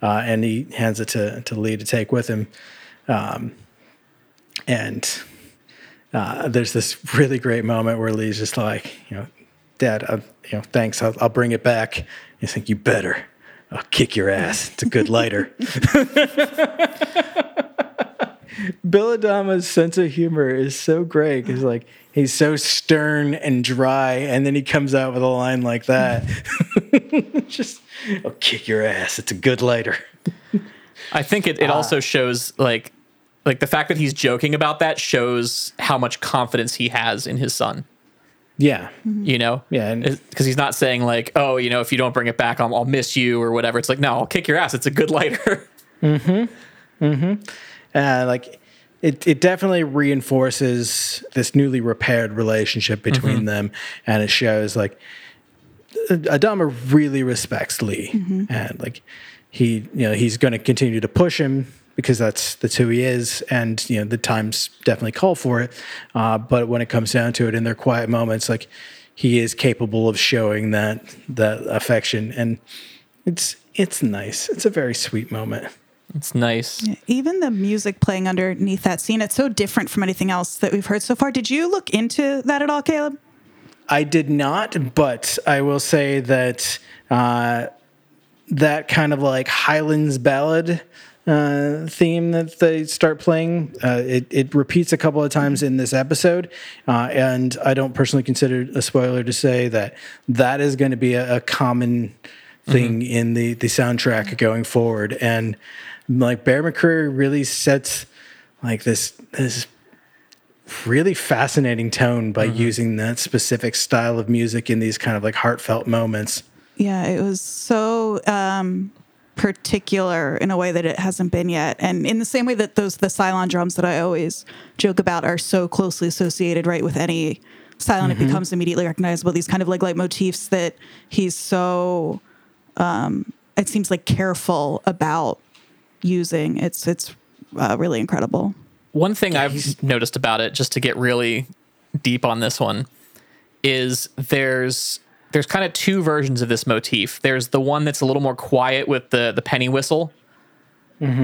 uh, and he hands it to to Lee to take with him. Um, and uh, there's this really great moment where Lee's just like, you know, Dad, uh, you know, thanks. I'll, I'll bring it back. You think you better? I'll kick your ass. It's a good lighter. Bill Adama's sense of humor is so great because, like, he's so stern and dry, and then he comes out with a line like that. just, I'll kick your ass. It's a good lighter. I think it, it also shows like like the fact that he's joking about that shows how much confidence he has in his son. Yeah. You know, Yeah, because he's not saying like, oh, you know, if you don't bring it back, I'll, I'll miss you or whatever. It's like, no, I'll kick your ass. It's a good lighter. Mm hmm. Mm hmm. Uh, like it, it definitely reinforces this newly repaired relationship between them and it shows like adama really respects lee. And like he you know he's going to continue to push him because that's that's who he is and you know the times definitely call for it. Uh, but when it comes down to it in their quiet moments like he is capable of showing that that affection. And it's it's nice. It's a very sweet moment it's nice. Even the music playing underneath that scene, it's so different from anything else that we've heard so far. Did you look into that at all, Caleb? I did not, but I will say that uh, that kind of like Highlands ballad uh, theme that they start playing, uh, it, it repeats a couple of times in this episode. Uh, and I don't personally consider it a spoiler to say that that is going to be a, a common Mm-hmm. thing in the, the soundtrack going forward. And like Bear McCreary really sets like this, this really fascinating tone by mm-hmm. using that specific style of music in these kind of like heartfelt moments. Yeah, it was so um, particular in a way that it hasn't been yet, and in the same way that those the Cylon drums that I always joke about are so closely associated, right, with any Cylon, it mm-hmm. becomes immediately recognizable. These kind of like leitmotifs that he's so, um, it seems like careful about using. It's it's uh, really incredible. One thing I've noticed about it, just to get really deep on this one, is there's there's kind of two versions of this motif. There's the one that's a little more quiet with the the penny whistle,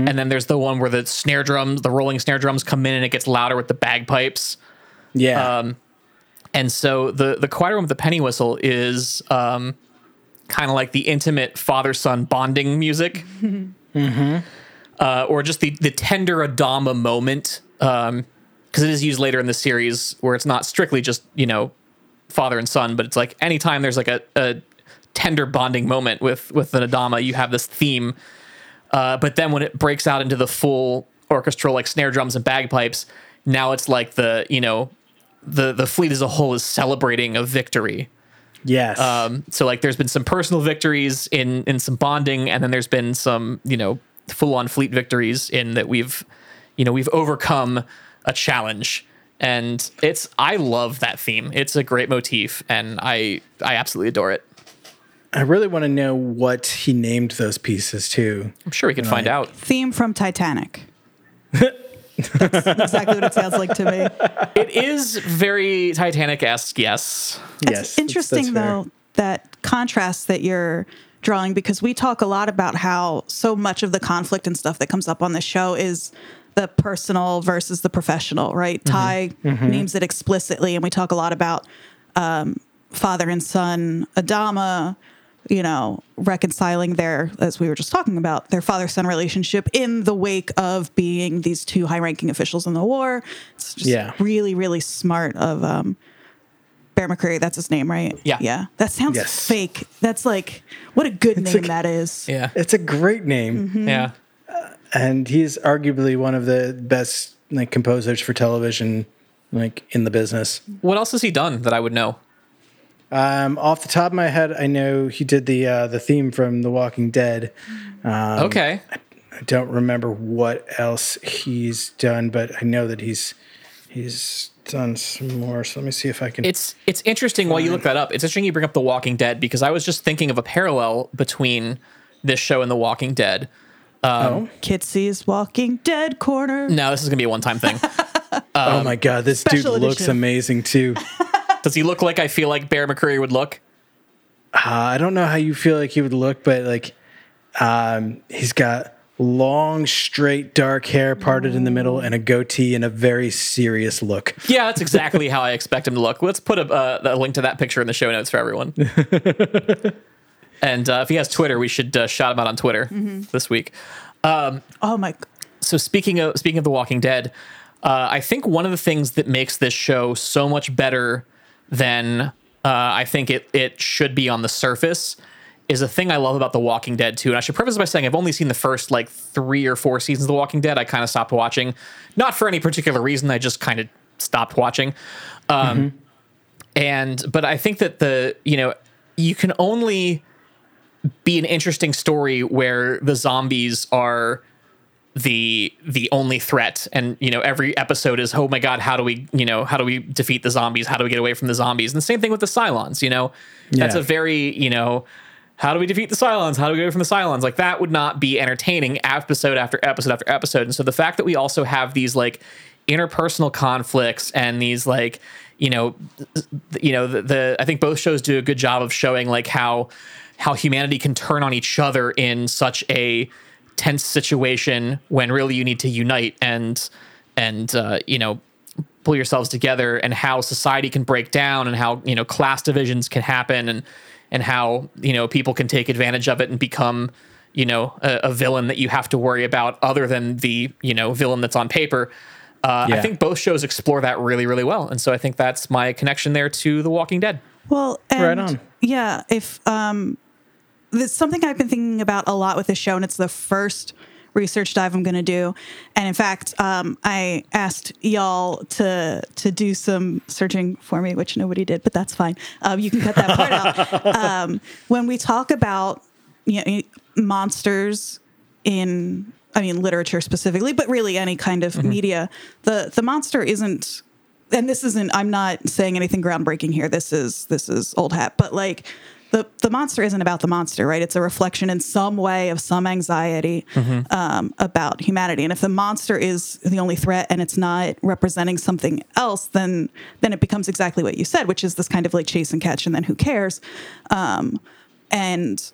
and then there's the one where the snare drums, the rolling snare drums, come in and it gets louder with the bagpipes. Yeah. Um, and so the the quieter one with the penny whistle is um, kind of like the intimate father son bonding music, uh, or just the the tender Adama moment, because it is used later in the series where it's not strictly just you know father and son, but it's like anytime there's like a, a tender bonding moment with with an Adama, you have this theme. Uh, but then when it breaks out into the full orchestral like snare drums and bagpipes, now it's like the you know the the fleet as a whole is celebrating a victory. Yes. Um, so like there's been some personal victories in in some bonding, and then there's been some you know full on fleet victories in that we've you know we've overcome a challenge. And it's I love that theme. It's a great motif, and I I absolutely adore it. I really want to know what he named those pieces too. I'm sure we can find out. Theme from Titanic. That's exactly what it sounds like to me. It is very Titanic esque, yes. yes. It's interesting though that contrast that you're drawing because we talk a lot about how so much of the conflict and stuff that comes up on the show is the personal versus the professional, right? Ty names it explicitly, and we talk a lot about um, father and son Adama, you know, reconciling their, as we were just talking about, their father son relationship in the wake of being these two high ranking officials in the war. It's just Yeah. really, really smart of um, Bear McCreary. That's his name, right? Yeah. Yeah. That sounds Yes. fake. That's like, what a good name like- that is. Yeah. It's a great name, Mm-hmm. Yeah. and he's arguably one of the best like composers for television, like in the business. What else has he done that I would know? Um, off the top of my head, I know he did the uh, the theme from The Walking Dead. Um, okay. I don't remember what else he's done, but I know that he's he's done some more. So let me see if I can. It's it's interesting while you look that up. It's interesting you bring up The Walking Dead because I was just thinking of a parallel between this show and The Walking Dead. oh, Kitsy's Walking Dead corner. No, this is gonna be a one time thing. oh my god, this dude special looks edition. amazing too. Does he look like I feel like Bear McCreary would look? Uh, I don't know how you feel like he would look, but like um, he's got long, straight, dark hair parted in the middle and a goatee and a very serious look. Yeah, that's exactly how I expect him to look. Let's put a, uh, a link to that picture in the show notes for everyone. and uh, if he has Twitter, we should uh, shout him out on Twitter this week. Oh my. so speaking of speaking of The Walking Dead, uh, I think one of the things that makes this show so much better than uh, I think it it should be on the surface is a thing I love about The Walking Dead too. And I should preface by saying I've only seen the first like three or four seasons of The Walking Dead. I kind of stopped watching, not for any particular reason. I just kind of stopped watching. Um, And but I think that the you know you can only be an interesting story where the zombies are the the only threat. And you know every episode is oh my god how do we you know how do we defeat the zombies? How do we get away from the zombies? And the same thing with the cylons you know? That's a very you know how do we defeat the cylons? How do we get away from the cylons? Like that would not be entertaining episode after episode after episode. And so the fact that we also have these like interpersonal conflicts and these like you know you know the, the i think both shows do a good job of showing like how how humanity can turn on each other in such a tense situation when really you need to unite and and uh, you know pull yourselves together and how society can break down and how you know class divisions can happen and and how you know people can take advantage of it and become you know a, a villain that you have to worry about other than the you know villain that's on paper uh, I think both shows explore that really, really well, and so I think that's my connection there to The Walking Dead. Well, and Right on. Yeah, if um, there's something I've been thinking about a lot with this show, and it's the first research dive I'm going to do. And in fact, um, I asked y'all to to do some searching for me, which nobody did, but that's fine. Um, you can cut that part out. Um, when we talk about you know, monsters in I mean literature specifically, but really any kind of media, the the monster isn't and this isn't I'm not saying anything groundbreaking here. This is this is old hat, but like the the monster isn't about the monster, right? It's a reflection in some way of some anxiety um, about humanity. And if the monster is the only threat and it's not representing something else, then then it becomes exactly what you said, which is this kind of like chase and catch, and then who cares? Um, and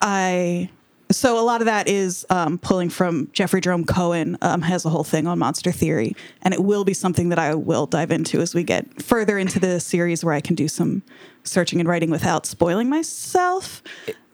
I so a lot of that is um, pulling from Jeffrey Jerome Cohen um, has a whole thing on monster theory, and it will be something that I will dive into as we get further into the series, where I can do some searching and writing without spoiling myself.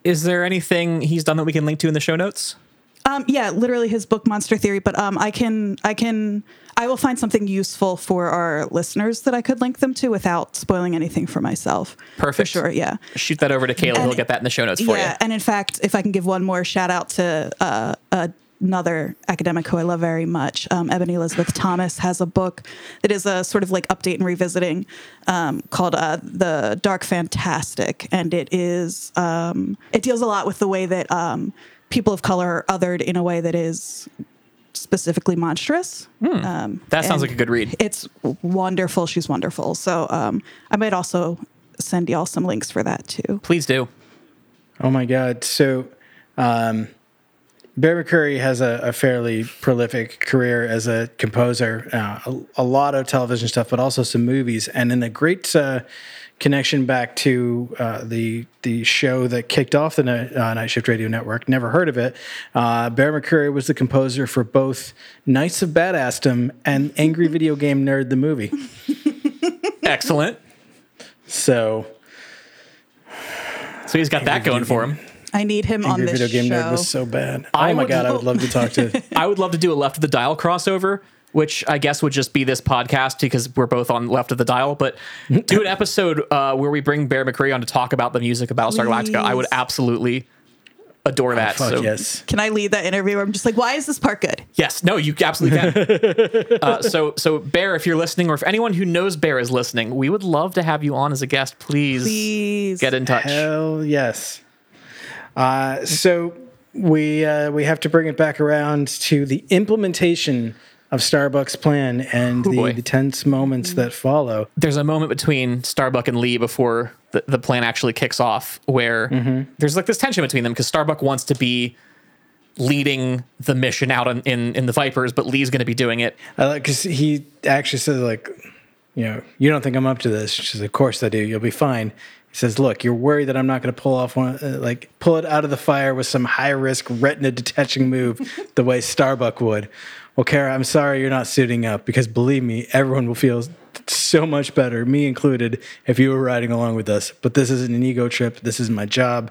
Is there anything he's done that we can link to in the show notes? Um, yeah, literally his book Monster Theory, but um, I can I can I will find something useful for our listeners that I could link them to without spoiling anything for myself. Perfect. for sure. Yeah. Shoot that over to Caleb. And- He'll get that in the show notes for you. yeah, and in fact, if I can give one more shout out to uh, uh, another academic who I love very much, um, Ebony Elizabeth Thomas has a book that is a sort of like update and revisiting um, called uh, "The Dark Fantastic," and it is um, it deals a lot with the way that um, people of color are othered in a way that is specifically monstrous. Um, That sounds like a good read. It's wonderful. She's wonderful. So um, I might also send y'all some links for that too. Please do. Oh my God. So, um, Bear McCreary has a, a fairly prolific career as a composer, uh, a, a lot of television stuff, but also some movies. And in a great uh, connection back to uh, the the show that kicked off the Night, uh, Night Shift Radio Network, never heard of it. Uh, Bear McCreary was the composer for both Knights of Badassdom and Angry Video Game Nerd, the movie. Excellent. So, So he's got that going for him. I need him on Angry this Video Game show. Nerd was so bad. I oh my would God, I would love to talk to. I would love to do a left of the dial crossover, which I guess would just be this podcast because we're both on left of the dial. But do an episode uh, where we bring Bear McCreary on to talk about the music of Battlestar Galactica. I would absolutely adore that. Fuck so yes. Can I lead that interview? Where I'm just like, why is this part good? Yes, no, you absolutely can. uh, so, so Bear, if you're listening, or if anyone who knows Bear is listening, we would love to have you on as a guest. Please, Please. get in touch. Hell yes. Uh, so we uh, we have to bring it back around to the implementation of Starbucks' plan and the, the tense moments that follow. There's a moment between Starbuck and Lee before the, the plan actually kicks off where there's like this tension between them because Starbuck wants to be leading the mission out in, in, in the Vipers, but Lee's going to be doing it. Because he actually says like, you know, you don't think I'm up to this. She says, of course I do. You'll be fine. He says, look, you're worried that I'm not going to pull off one, uh, like pull it out of the fire with some high risk retina detaching move the way Starbuck would. Well, Kara, I'm sorry you're not suiting up because believe me, everyone will feel so much better, me included, if you were riding along with us. But this isn't an ego trip. This is my job.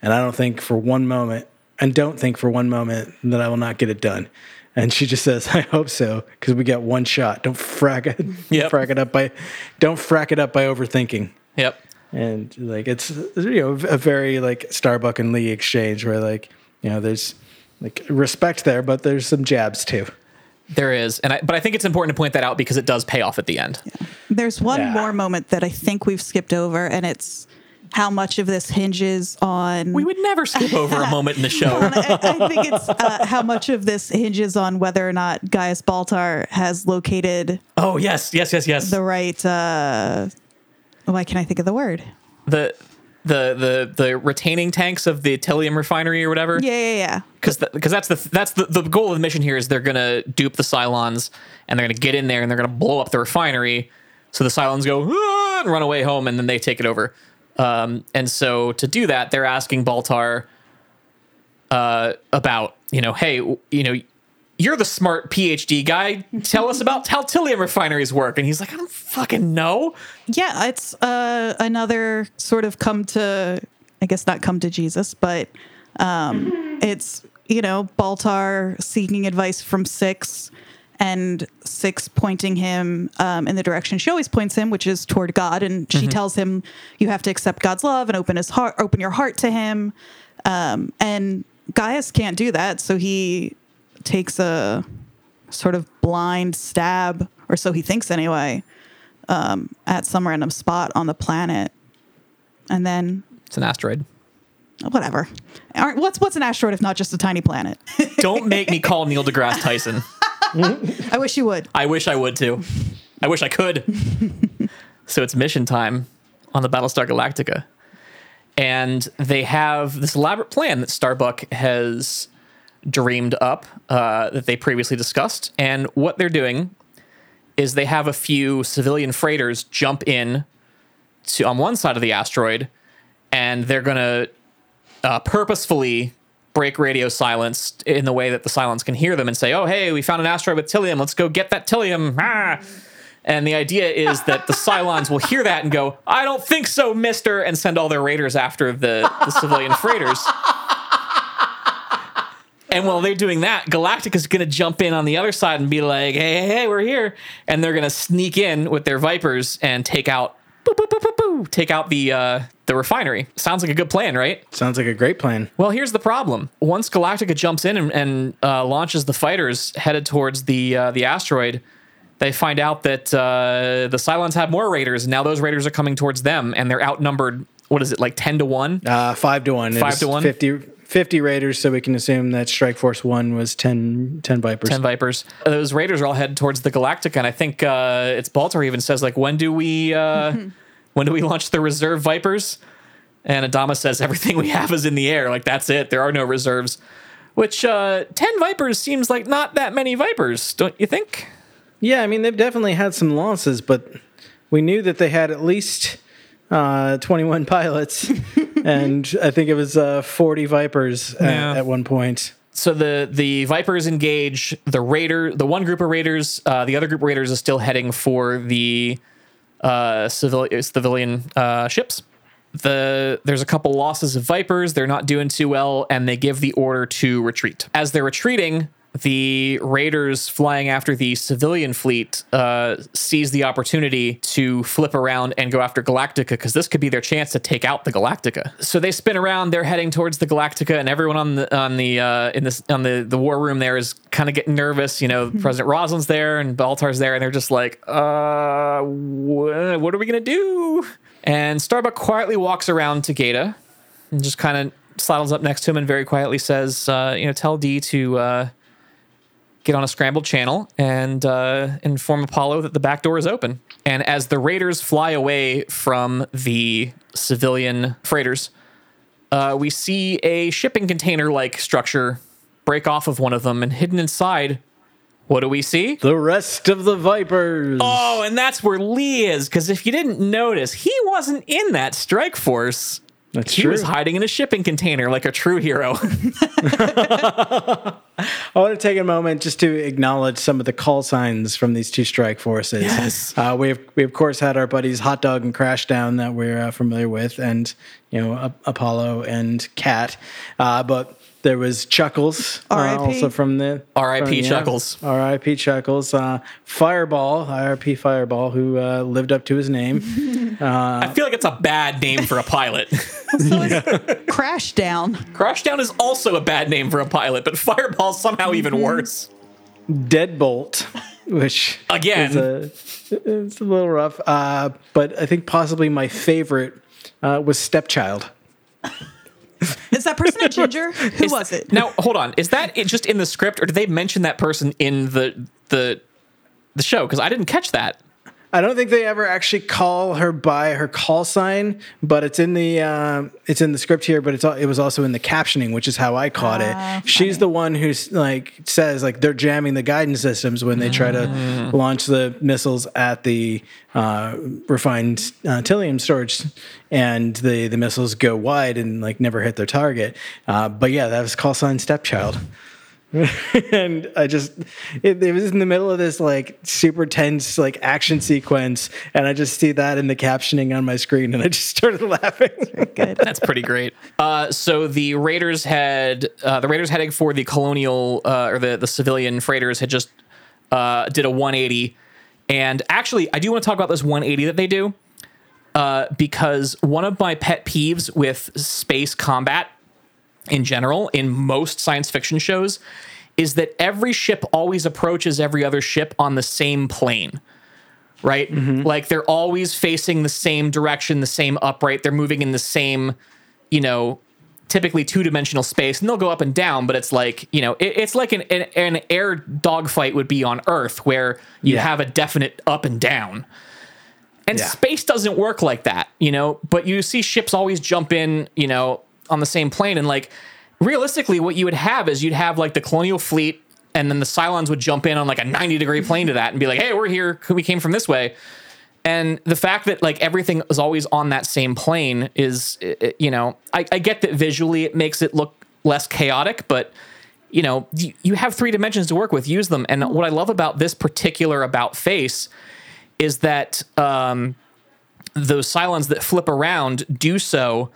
And I don't think for one moment, and don't think for one moment that I will not get it done. And she just says, "I hope so, because we got one shot. Don't frack it, Yep. frack it up by, don't frack it up by overthinking." Yep. And like it's you know a very like Starbuck and Lee exchange where like you know there's like respect there, but there's some jabs too. There is, and I, but I think it's important to point that out because it does pay off at the end. There's one Yeah. more moment that I think we've skipped over, and it's how much of this hinges on. We would never skip over a moment in the show. I, I think it's uh, how much of this hinges on whether or not Gaius Baltar has located oh yes, yes, yes, yes. the right. Uh, why can I think of the word? the the the the retaining tanks of the Tylium refinery or whatever. Yeah, yeah, yeah. because because that's the that's the, the goal of the mission here is they're gonna dupe the Cylons and they're gonna get in there and they're gonna blow up the refinery. So the Cylons go "Ah," and run away home and then they take it over. Um, and so to do that, they're asking Baltar uh, about you know, hey, you know, you're the smart PhD guy. Tell us about how Tylium refineries work. And he's like, I don't fucking know. Yeah, it's uh, another sort of come to, I guess not come to Jesus, but um, it's, you know, Baltar seeking advice from Six and Six pointing him um, in the direction she always points him, which is toward God. And she tells him, you have to accept God's love and open his heart, open your heart to him. Um, and Gaius can't do that, so he takes a sort of blind stab, or so he thinks anyway, um, at some random spot on the planet, and then It's an asteroid. whatever. Aren't- What's what's an asteroid if not just a tiny planet? Don't make me call Neil deGrasse Tyson. I wish you would. I wish I would too. I wish I could. so it's mission time on the Battlestar Galactica. And they have this elaborate plan that Starbuck has dreamed up uh, that they previously discussed. And what they're doing is they have a few civilian freighters jump in to on one side of the asteroid, and they're going to uh, purposefully break radio Cylons in the way that the silence can hear them and say, "Oh, hey, we found an asteroid with tylium. Let's go get that tylium." Ah. And the idea is that the Cylons will hear that and go, "I don't think so, Mister," and send all their raiders after the, the civilian freighters. And while they're doing that, Galactic is going to jump in on the other side and be like, "Hey, hey, hey, we're here!" And they're going to sneak in with their Vipers and take out, boo, boo, boo, take out the uh, the refinery. Sounds like a good plan, right? Sounds like a great plan. Well, here's the problem. Once Galactica jumps in and, and uh, launches the fighters headed towards the uh, the asteroid, they find out that uh, the Cylons have more raiders. And now those raiders are coming towards them, and they're outnumbered. What is it, like ten to one? Uh, five to one. Five to one? 50, 50 Raiders, so we can assume that Strike Force One was 10, 10 Vipers. Ten Vipers. Those raiders are all headed towards the Galactica, and I think uh, it's Baltar even says like, "When do we uh, when do we launch the reserve Vipers?" And Adama says, "Everything we have is in the air. Like that's it. There are no reserves." Which uh, ten Vipers seems like not that many Vipers, don't you think? Yeah, I mean they've definitely had some losses, but we knew that they had at least uh, twenty one pilots, and I think it was uh, forty Vipers at, Yeah. at one point. So the the Vipers engage the Raider. The one group of Raiders, uh, the other group of Raiders is still heading for the uh, civil, civilian uh, ships. The there's a couple losses of Vipers. They're not doing too well, and they give the order to retreat. As they're retreating, the Raiders flying after the civilian fleet uh, seize the opportunity to flip around and go after Galactica because this could be their chance to take out the Galactica. So they spin around. They're heading towards the Galactica, and everyone on the on the uh, in this on the the war room there is kind of getting nervous. You know, President Roslin's there and Baltar's there, and they're just like, "Uh, wh- what are we gonna do?" And Starbuck quietly walks around to Gaeta and just kind of sidles up next to him and very quietly says, uh, "You know, tell Dee to." Uh, get on a scrambled channel and uh, inform Apollo that the back door is open. And as the raiders fly away from the civilian freighters, uh, we see a shipping container like structure break off of one of them, and hidden inside, what do we see? The rest of the Vipers. Oh, and that's where Lee is. Because if you didn't notice, he wasn't in that strike force. That's He true. was hiding in a shipping container like a true hero. I want to take a moment just to acknowledge some of the call signs from these two strike forces. Yes. Uh, we have, we of course had our buddies Hot Dog and Crashdown that we're uh, familiar with, and you know Apollo and Kat. Uh, but there was Chuckles, uh, also from the R.I.P. from- yeah, Chuckles. R.I.P. Chuckles. Uh, Fireball, R.I.P. Fireball, who uh, lived up to his name. I feel like it's a bad name for a pilot. Crash down. Crashdown is also a bad name for a pilot, but Fireball's somehow even worse. Deadbolt, which Again. is a, it's a little rough. Uh, but I think possibly my favorite uh, was Stepchild. Is that person a ginger? Who was it? Now, hold on. Is that it just in the script, or did they mention that person in the the the show? Because I didn't catch that. I don't think they ever actually call her by her call sign, but it's in the uh, it's in the script here. But it's it was also in the captioning, which is how I caught Ah, it. She's the one who's like says like they're jamming the guidance systems when they try to launch the missiles at the uh, refined uh, Tylium storage, and the the missiles go wide and like never hit their target. Uh, but yeah, that was call sign stepchild. and I just it, it was in the middle of this like super tense like action sequence, and I just see that in the captioning on my screen, and I just started laughing. Good. That's pretty great. Uh, so the Raiders had uh, the Raiders heading for the colonial uh, or the the civilian freighters had just uh, did a 180, and actually I do want to talk about this 180 that they do uh, because one of my pet peeves with space combat in general in most science fiction shows is that every ship always approaches every other ship on the same plane right? Mm-hmm. Like they're always facing the same direction the same upright. They're moving in the same you know typically two-dimensional space and they'll go up and down but it's like you know it, it's like an, an, an air dogfight would be on earth where you Yeah. have a definite up and down. And Yeah. space doesn't work like that, you know, but you see ships always jump in, you know, on the same plane. And like realistically, what you would have is you'd have like the colonial fleet, and then the Cylons would jump in on like a 90 degree plane to that and be like, hey, we're here. We came from this way. And the fact that like everything is always on that same plane is, you know, I, I get that visually it makes it look less chaotic, but you know, you, you have three dimensions to work with. Use them. And what I love about this particular about face is that um, those Cylons that flip around do so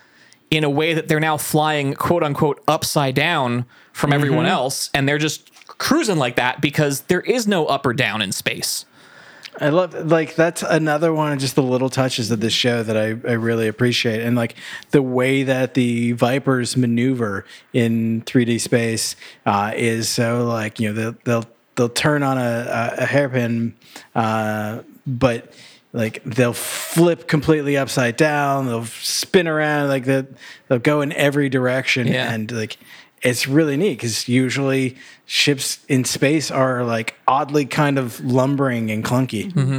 in a way that they're now flying quote unquote upside down from everyone else, and they're just cruising like that because there is no up or down in space. I love like that's another one of just the little touches of this show that I, I really appreciate. And like the way that the Vipers maneuver in 3D space uh, is so like, you know, they'll they'll they'll turn on a, a, a hairpin, uh, but like they'll flip completely upside down, they'll spin around, like they'll, they'll go in every direction Yeah. and like it's really neat because usually ships in space are like oddly kind of lumbering and clunky. Mm-hmm.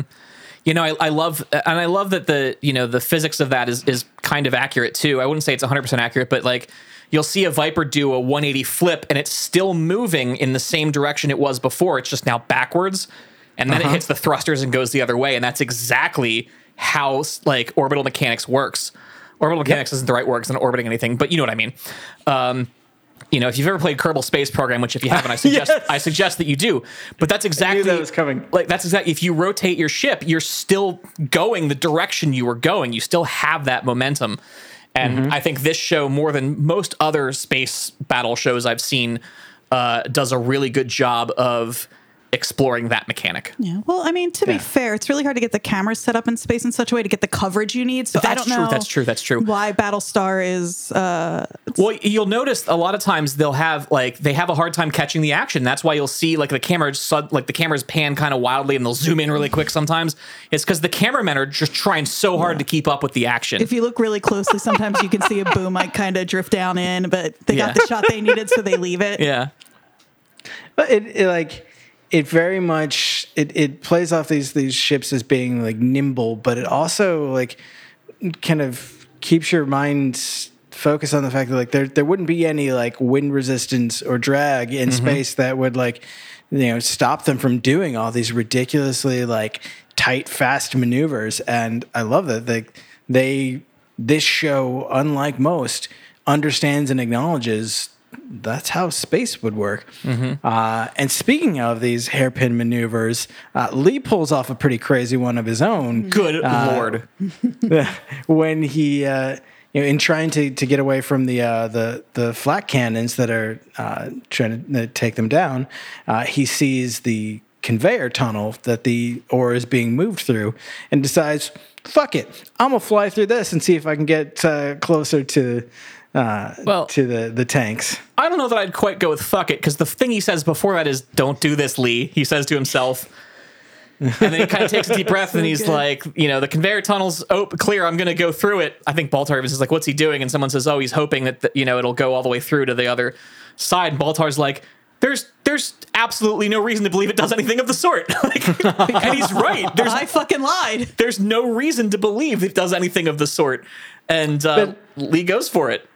You know, I, I love and I love that the you know the physics of that is is kind of accurate too. I wouldn't say it's 100 percent accurate, but like you'll see a Viper do a 180 flip and it's still moving in the same direction it was before. It's just now backwards, and then it hits the thrusters and goes the other way, and that's exactly how like orbital mechanics works. Orbital mechanics isn't the right word it's not orbiting anything, but you know what I mean. Um, you know, if you've ever played Kerbal Space Program, which if you haven't, I suggest Yes. I suggest that you do. But that's exactly that was coming. Like that's exactly if you rotate your ship, you're still going the direction you were going. You still have that momentum. And Mm-hmm. I think this show, more than most other space battle shows I've seen, uh, does a really good job of exploring that mechanic. Yeah. Well, I mean, to be fair, it's really hard to get the cameras set up in space in such a way to get the coverage you need. So I That's don't true, know. that's true, that's true. Why Battlestar is uh, Well, you'll notice a lot of times they'll have like they have a hard time catching the action. That's why you'll see like the camera like the cameras pan kind of wildly and they'll zoom in really quick sometimes. It's because the cameramen are just trying so hard to keep up with the action. if you look really closely, sometimes you can see a boom might kind of drift down in, but they Yeah. got the shot they needed, so they leave it. yeah. But it, it like it very much it, it plays off these these ships as being like nimble, but it also like kind of keeps your mind focused on the fact that like there there wouldn't be any like wind resistance or drag in mm-hmm. space that would like you know stop them from doing all these ridiculously like tight fast maneuvers. And I love that they they this show unlike most understands and acknowledges that's how space would work. Uh, and speaking of these hairpin maneuvers, uh, Lee pulls off a pretty crazy one of his own. Good lord. when he, uh, you know, in trying to, to get away from the uh, the the flak cannons that are uh, trying to uh, take them down, uh, he sees the conveyor tunnel that the ore is being moved through, and decides, "Fuck it, I'm gonna fly through this and see if I can get uh, closer to." Uh, Well- to the, the tanks. I don't know that I'd quite go with fuck it because the thing he says before that is "Don't do this, Lee." He says to himself, and then he kind of takes a deep breath and he's like, "You know, the conveyor tunnel's oh clear. I'm going to go through it." I think Baltar is like, "What's he doing?" And someone says, "Oh, he's hoping that the, you know it'll go all the way through to the other side." And Baltar's like. There's there's absolutely no reason to believe it does anything of the sort. like, and he's right. There's I fucking lied. there's no reason to believe it does anything of the sort. And uh, Lee goes for it.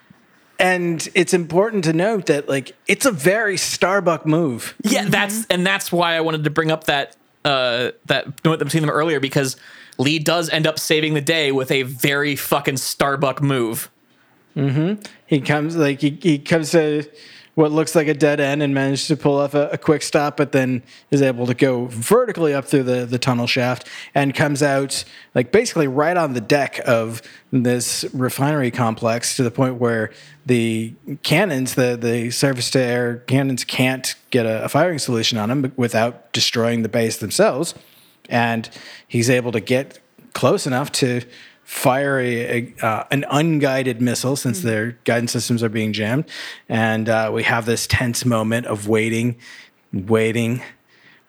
And it's important to note that like it's a very Starbuck move. Yeah, that's and that's why I wanted to bring up that uh that note between them earlier because Lee does end up saving the day with a very fucking Starbuck move. Mm-hmm. He comes like he, he comes to what looks like a dead end and manages to pull off a, a quick stop, but then is able to go vertically up through the, the tunnel shaft and comes out like basically right on the deck of this refinery complex to the point where the cannons, the, the surface to air cannons can't get a, a firing solution on them without destroying the base themselves. And he's able to get close enough to fire a, a uh, an unguided missile since their guidance systems are being jammed, and uh, we have this tense moment of waiting, waiting,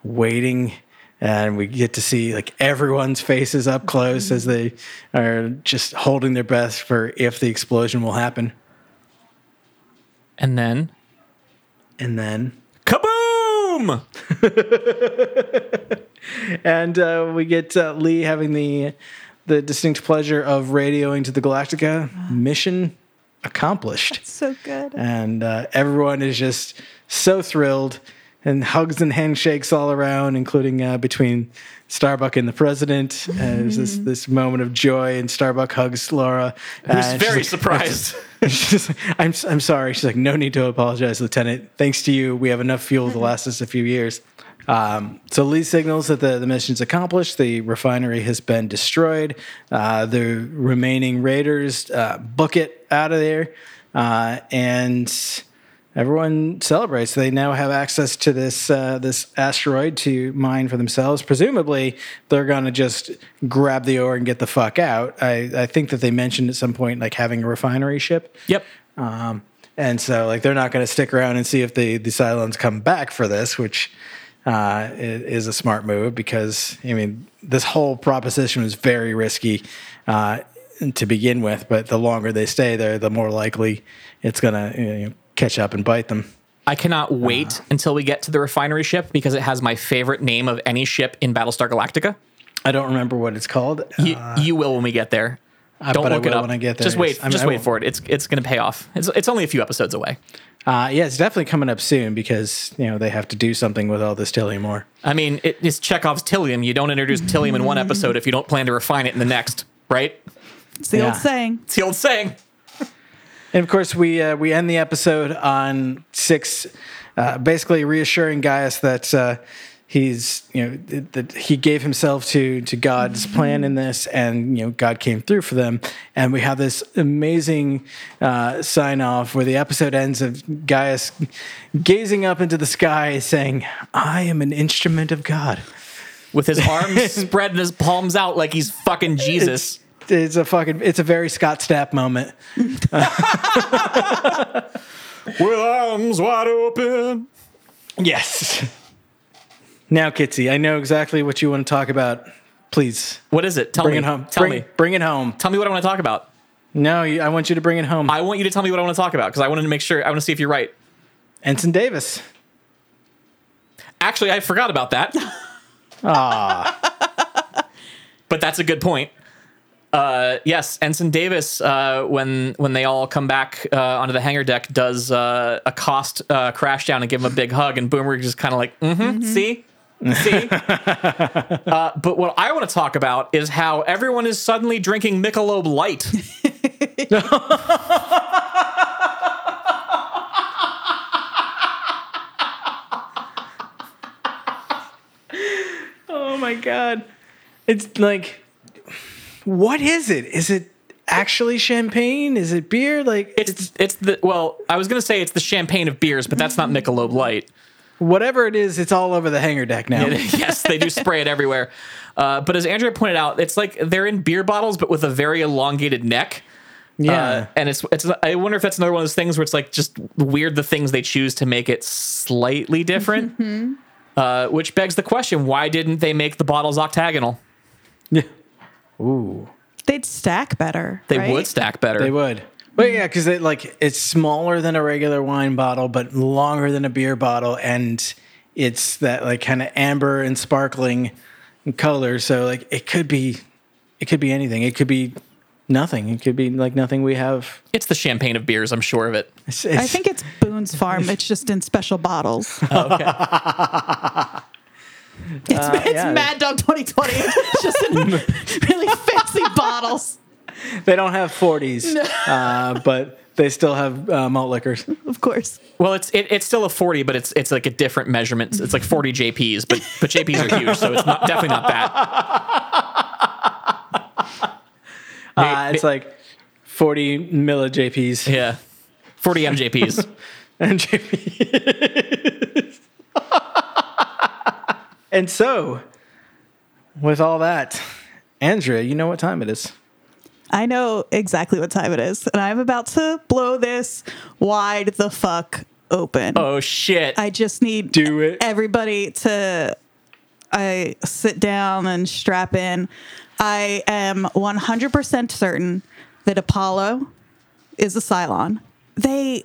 waiting. And we get to see like everyone's faces up close as they are just holding their breath for if the explosion will happen. And then And then kaboom! and uh, we get uh, Lee having the the distinct pleasure of radioing to the Galactica. Mission accomplished, So good. and uh, everyone is just so thrilled, and hugs and handshakes all around, including uh, between Starbuck and the president. And there's this this moment of joy, and Starbuck hugs Laura, Who's and very like- surprised. She's like, I'm, I'm sorry. She's like, no need to apologize, Lieutenant. Thanks to you, we have enough fuel to last us a few years. Um, so Lee signals that the, the mission's accomplished. The refinery has been destroyed. Uh, the remaining raiders uh, book it out of there. Uh, and everyone celebrates. They now have access to this uh, this asteroid to mine for themselves. Presumably, they're going to just grab the ore and get the fuck out. I, I think that they mentioned at some point like having a refinery ship. Yep. Um, and so, like, they're not going to stick around and see if the the Cylons come back for this, which uh, is a smart move because I mean, this whole proposition was very risky uh, to begin with. But the longer they stay there, the more likely it's going to you know, catch up and bite them. I cannot wait until we get to the refinery ship because it has my favorite name of any ship in Battlestar Galactica. I don't remember what it's called. You, you will when we get there. Don't I look it up. when I get there. Just wait. Yes, I'm- just I wait for it. It's it's going to pay off. It's it's only a few episodes away. Uh, yeah, it's definitely coming up soon because you know they have to do something with all this Tylium ore. I mean, it is Chekhov's Tylium. You don't introduce Tylium in one episode if you don't plan to refine it in the next, right? It's the Yeah. old saying. It's the old saying. And of course, we uh, we end the episode on six, uh, basically reassuring Gaius that uh, he's you know that, that he gave himself to to God's plan in this, and you know God came through for them. And we have this amazing uh, sign off where the episode ends of Gaius gazing up into the sky, saying, "I am an instrument of God." With his arms spread and his palms out like he's fucking Jesus. It's a fucking it's a very Scott Stapp moment. With arms wide open. Yes. Now, Kitsy, I know exactly what you want to talk about. Please What is it? Tell bring me. it home. Tell bring, me. Bring it home. Tell me what I want to talk about. No, I want you to bring it home. I want you to tell me what I want to talk about because I wanted to make sure. I want to see if you're right. Ensign Davis. Actually, I forgot about that. Ah. but that's a good point. Uh, yes, Ensign Davis, uh, when when they all come back uh, onto the hangar deck, does uh, accost uh, Crashdown and give him a big hug, and Boomer just kind of like, mm-hmm, see, see. uh, but what I want to talk about is how everyone is suddenly drinking Michelob Light. Oh my god. It's like what is it? Is it actually champagne? Is it beer? Like It's it's the well, I was gonna say it's the champagne of beers, but that's not Michelob Light. Whatever it is, it's all over the hangar deck now. yes, they do spray it everywhere. Uh, but as Andrea pointed out, it's like they're in beer bottles, but with a very elongated neck. Yeah. Uh, and it's it's. I wonder if that's another one of those things where it's like just weird the things they choose to make it slightly different. uh, which begs the question: Why didn't they make the bottles octagonal? yeah. Ooh. They'd stack better. They right? would stack better. They would. But yeah, because it like it's smaller than a regular wine bottle, but longer than a beer bottle, and it's that like kind of amber and sparkling color. So like it could be, it could be anything. It could be nothing. It could be like nothing we have. It's the champagne of beers. I'm sure of it. It's, I think it's Boone's Farm. It's just in special bottles. Oh, okay. It's, uh, it's yeah. Mad Dog 2020. It's just in really fancy bottles. they don't have forties, uh, but they still have uh, malt liquors. Of course. Well, it's it, it's still a 40, but it's it's like a different measurement. It's like 40 JPs, but but JPs are huge, so it's not definitely not bad. Uh, it's like forty milli JPs Yeah, 40 MJPs. and JPs. and so, with all that, Andrea, you know what time it is. I know exactly what time it is, and I'm about to blow this wide the fuck open. Oh shit! I just need Do it. everybody to I sit down and strap in. I am 100% certain that Apollo is a Cylon. They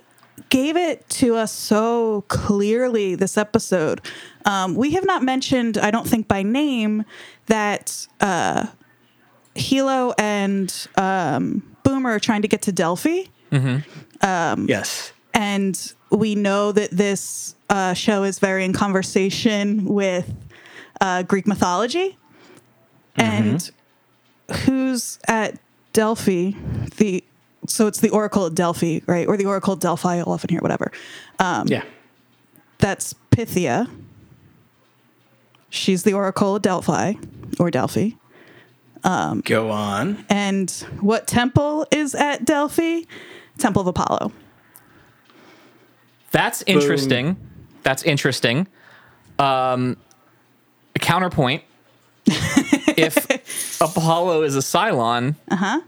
gave it to us so clearly this episode. Um, we have not mentioned, I don't think by name, that uh, Helo and um, Boomer are trying to get to Delphi yes. and we know that this uh, show is very in conversation with uh, Greek mythology. And who's at Delphi? The so it's the Oracle at Delphi, right? Or the Oracle at Delphi. I'll often hear whatever. yeah. That's Pythia. She's the Oracle at Delphi or Delphi. Go on. And what temple is at Delphi? Temple of Apollo. That's interesting. That's interesting. Um, a counterpoint. if Apollo is a Cylon, Uh-huh.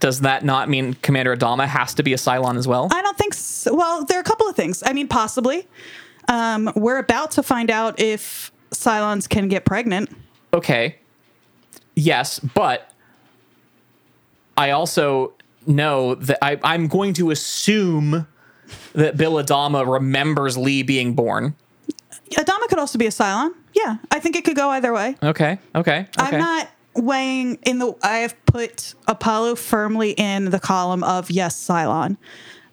does that not mean Commander Adama has to be a Cylon as well? I don't think so. Well, there are a couple of things. I mean, possibly. Um, we're about to find out if Cylons can get pregnant. okay. Yes, but I also know that I, I'm going to assume that Bill Adama remembers Lee being born. Adama could also be a Cylon. Yeah, I think it could go either way. Okay. Okay. okay. I'm not weighing in the. I have put Apollo firmly in the column of yes, Cylon.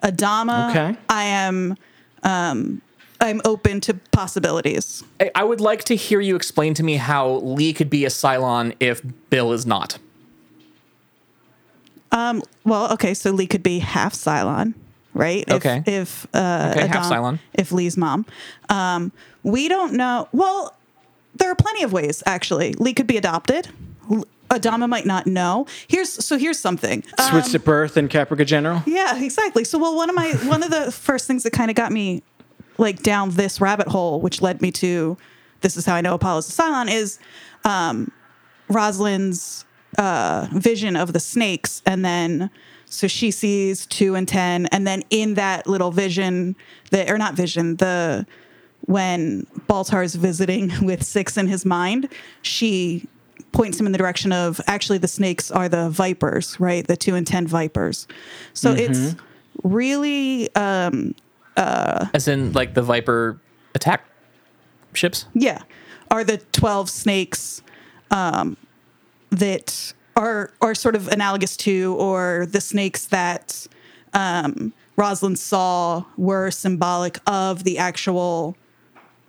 Adama. Okay. I am. Um, I'm open to possibilities. I- I would like to hear you explain to me how Lee could be a Cylon if Bill is not. Um, Well, okay, so Lee could be half Cylon, right? If, Okay. If uh, Okay, half Cylon. If Lee's mom, um, we don't know. Well, there are plenty of ways. Actually, Lee could be adopted. L- Adama might not know. Here's so here's something. Uh, Switched at birth in Caprica General. yeah, exactly. So, well, one of my one of the first things that kind of got me like down this rabbit hole, which led me to this is how I know Apollo's a Cylon, is um, Roslin's uh, vision of the snakes, and then so she sees two and ten, and then in that little vision, the or not vision, the when Baltar's visiting with six in his mind, she points him in the direction of actually the snakes are the vipers, right? The two and ten vipers. So it's really um As in, like, the Viper attack ships? yeah, are the 12 snakes um, that are are sort of analogous to, or the snakes that um, Roslin saw were symbolic of the actual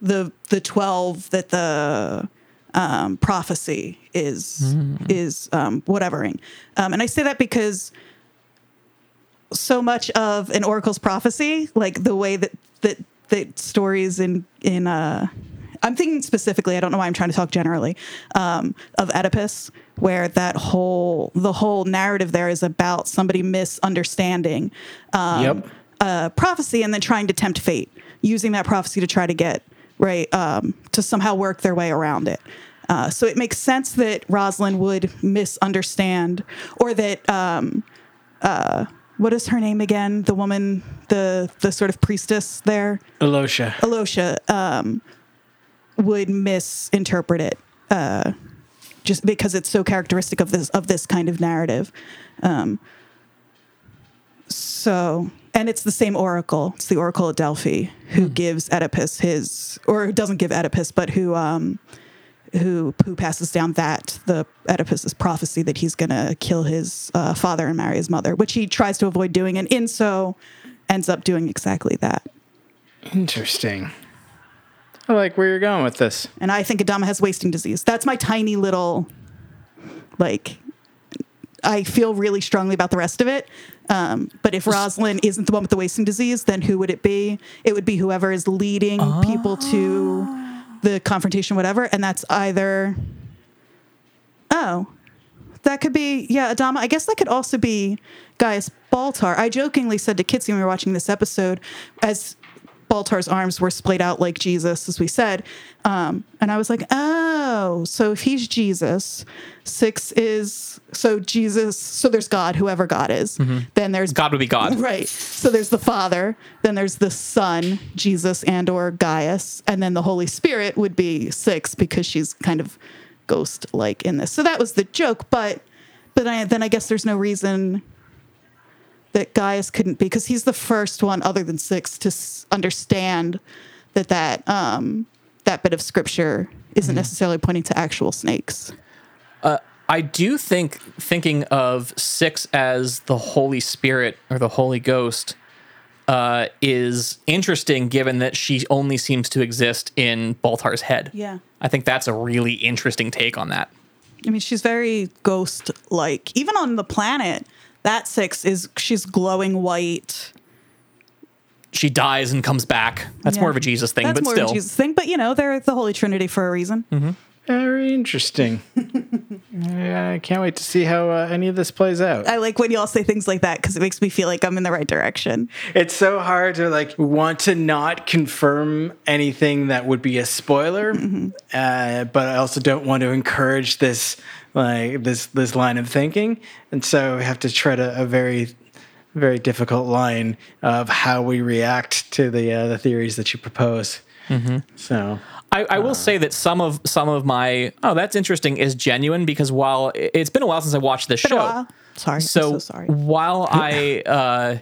the the 12 that the um, prophecy is is um, whatevering. Um, and I say that because so much of an oracle's prophecy, like the way that that that stories in in uh I'm thinking specifically, I don't know why I'm trying to talk generally, um, of Oedipus, where that whole the whole narrative there is about somebody misunderstanding um, Yep. a prophecy and then trying to tempt fate, using that prophecy to try to get right um, to somehow work their way around it. Uh, so it makes sense that Roslin would misunderstand, or that um, uh, what is her name again? The woman, the the sort of priestess there, Elosha. Alosha, um, would misinterpret it uh, just because it's so characteristic of this of this kind of narrative. Um, so, and it's the same oracle. It's the oracle at Delphi who gives Oedipus his, or who doesn't give Oedipus, but who um, who who passes down that the Oedipus's prophecy that he's going to kill his uh, father and marry his mother, which he tries to avoid doing, and in so ends up doing exactly that. Interesting. I like where you're going with this. And I think Adama has wasting disease. That's my tiny little, like, I feel really strongly about the rest of it. Um, but if Roslin isn't the one with the wasting disease, then who would it be? It would be whoever is leading people to the confrontation, whatever. And that's either, oh, that could be, yeah, Adama. I guess that could also be Gaius Baltar. I jokingly said to Kitsy when we were watching this episode, as Baltar's arms were splayed out like Jesus, as we said. Um, and I was like, oh, so if he's Jesus, six is so Jesus. So there's God, whoever God is. Then there's God would be God. Right. So there's the Father, then there's the Son, Jesus and or Gaius, and then the Holy Spirit would be six because she's kind of ghost like in this. So that was the joke, but but I, then I guess there's no reason that Gaius couldn't be because he's the first one other than six to s- understand that that um that bit of scripture isn't necessarily pointing to actual snakes. I do think thinking of six as the Holy Spirit or the Holy Ghost uh, is interesting, given that she only seems to exist in Baltar's head. Yeah. I think that's a really interesting take on that. I mean, she's very ghost like. Even on the planet, that six is she's glowing white. She dies and comes back. That's Yeah. more of a Jesus thing, That's but more still. of a Jesus thing. But you know, they're the Holy Trinity for a reason. Very interesting. I can't wait to see how uh, any of this plays out. I like when you all say things like that because it makes me feel like I'm in the right direction. It's so hard to like want to not confirm anything that would be a spoiler, uh, but I also don't want to encourage this like this this line of thinking, and so we have to tread a, a very very difficult line of how we react to the uh, the theories that you propose. So I, I will say that some of some of my oh that's interesting is genuine because while it- it's been a while since I watched this show. Sorry, so, I'm so sorry. while I uh,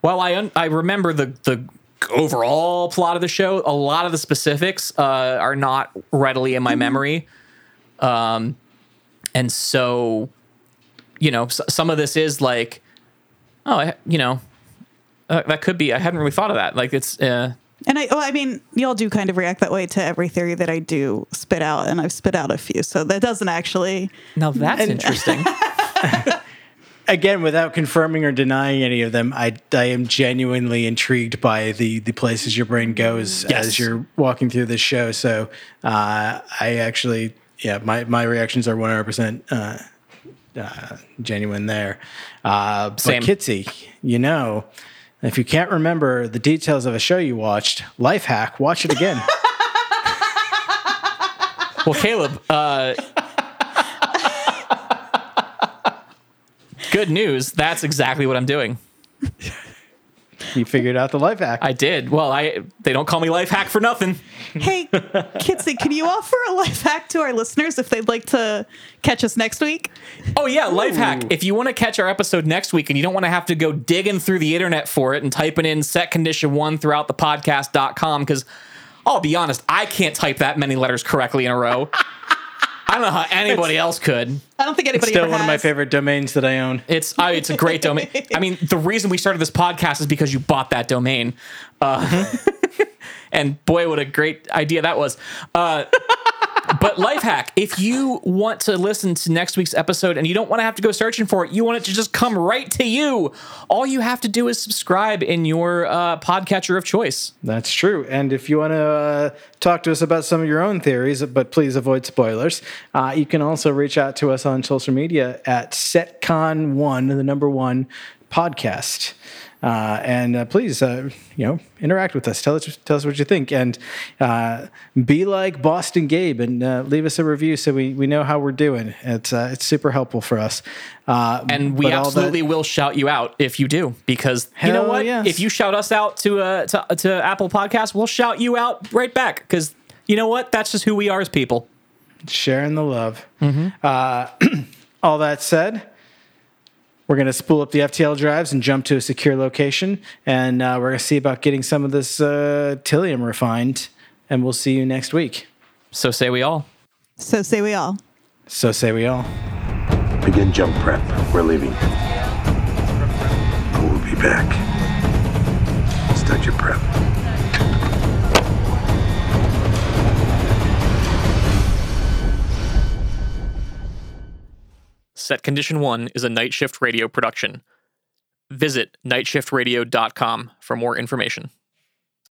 while I un- I remember the the overall plot of the show, a lot of the specifics uh, are not readily in my Mm-hmm. memory, um, and so you know s- some of this is like oh I, you know uh, that could be I hadn't really thought of that like it's. Uh, And I, well, I mean, y'all do kind of react that way to every theory that I do spit out, and I've spit out a few, so that doesn't actually. now that's interesting. again, without confirming or denying any of them, I, I am genuinely intrigued by the the places your brain goes Yes. as you're walking through this show. So uh, I actually, yeah, my my reactions are one hundred percent uh, genuine there. Uh, but Kitsy, you know, if you can't remember the details of a show you watched, life hack, watch it again. Well, Caleb, uh, good news. That's exactly what I'm doing. you figured out the life hack. I did. Well, I they don't call me life hack for nothing. Hey, Kitsy, can you offer a life hack to our listeners if they'd like to catch us next week? Oh yeah, life hack. If you want to catch our episode next week and you don't want to have to go digging through the internet for it and typing in set condition one throughout the podcast.com, because I'll be honest, I can't type that many letters correctly in a row. I don't know how anybody else could. I don't think anybody Still ever one of my favorite domains that I own. It's I, it's a great domain. I mean, the reason we started this podcast is because you bought that domain. Uh, and boy, what a great idea that was. Uh, but life hack: if you want to listen to next week's episode and you don't want to have to go searching for it, you want it to just come right to you. All you have to do is subscribe in your uh, podcatcher of choice. That's true. And if you want to uh, talk to us about some of your own theories, but please avoid spoilers, uh, you can also reach out to us on social media at SetCon1, the number one podcast. Uh, and uh, please, uh, you know, interact with us. Tell us, tell us what you think, and uh, be like Boston Gabe, and uh, leave us a review so we, we know how we're doing. It's uh, it's super helpful for us. Uh, And we all that- absolutely will shout you out if you do, because you know what? yes. If you shout us out to uh, to, to Apple Podcasts, we'll shout you out right back. Because you know what? That's just who we are as people. sharing the love. Uh, all that said, we're going to spool up the FTL drives and jump to a secure location, and uh, we're going to see about getting some of this uh, Tylium refined. And we'll see you next week. So say we all. So say we all. So say we all. Begin jump prep. We're leaving. We'll be back. Start your prep. Set Condition 1 is a night shift radio production. Visit nightshiftradio.com for more information.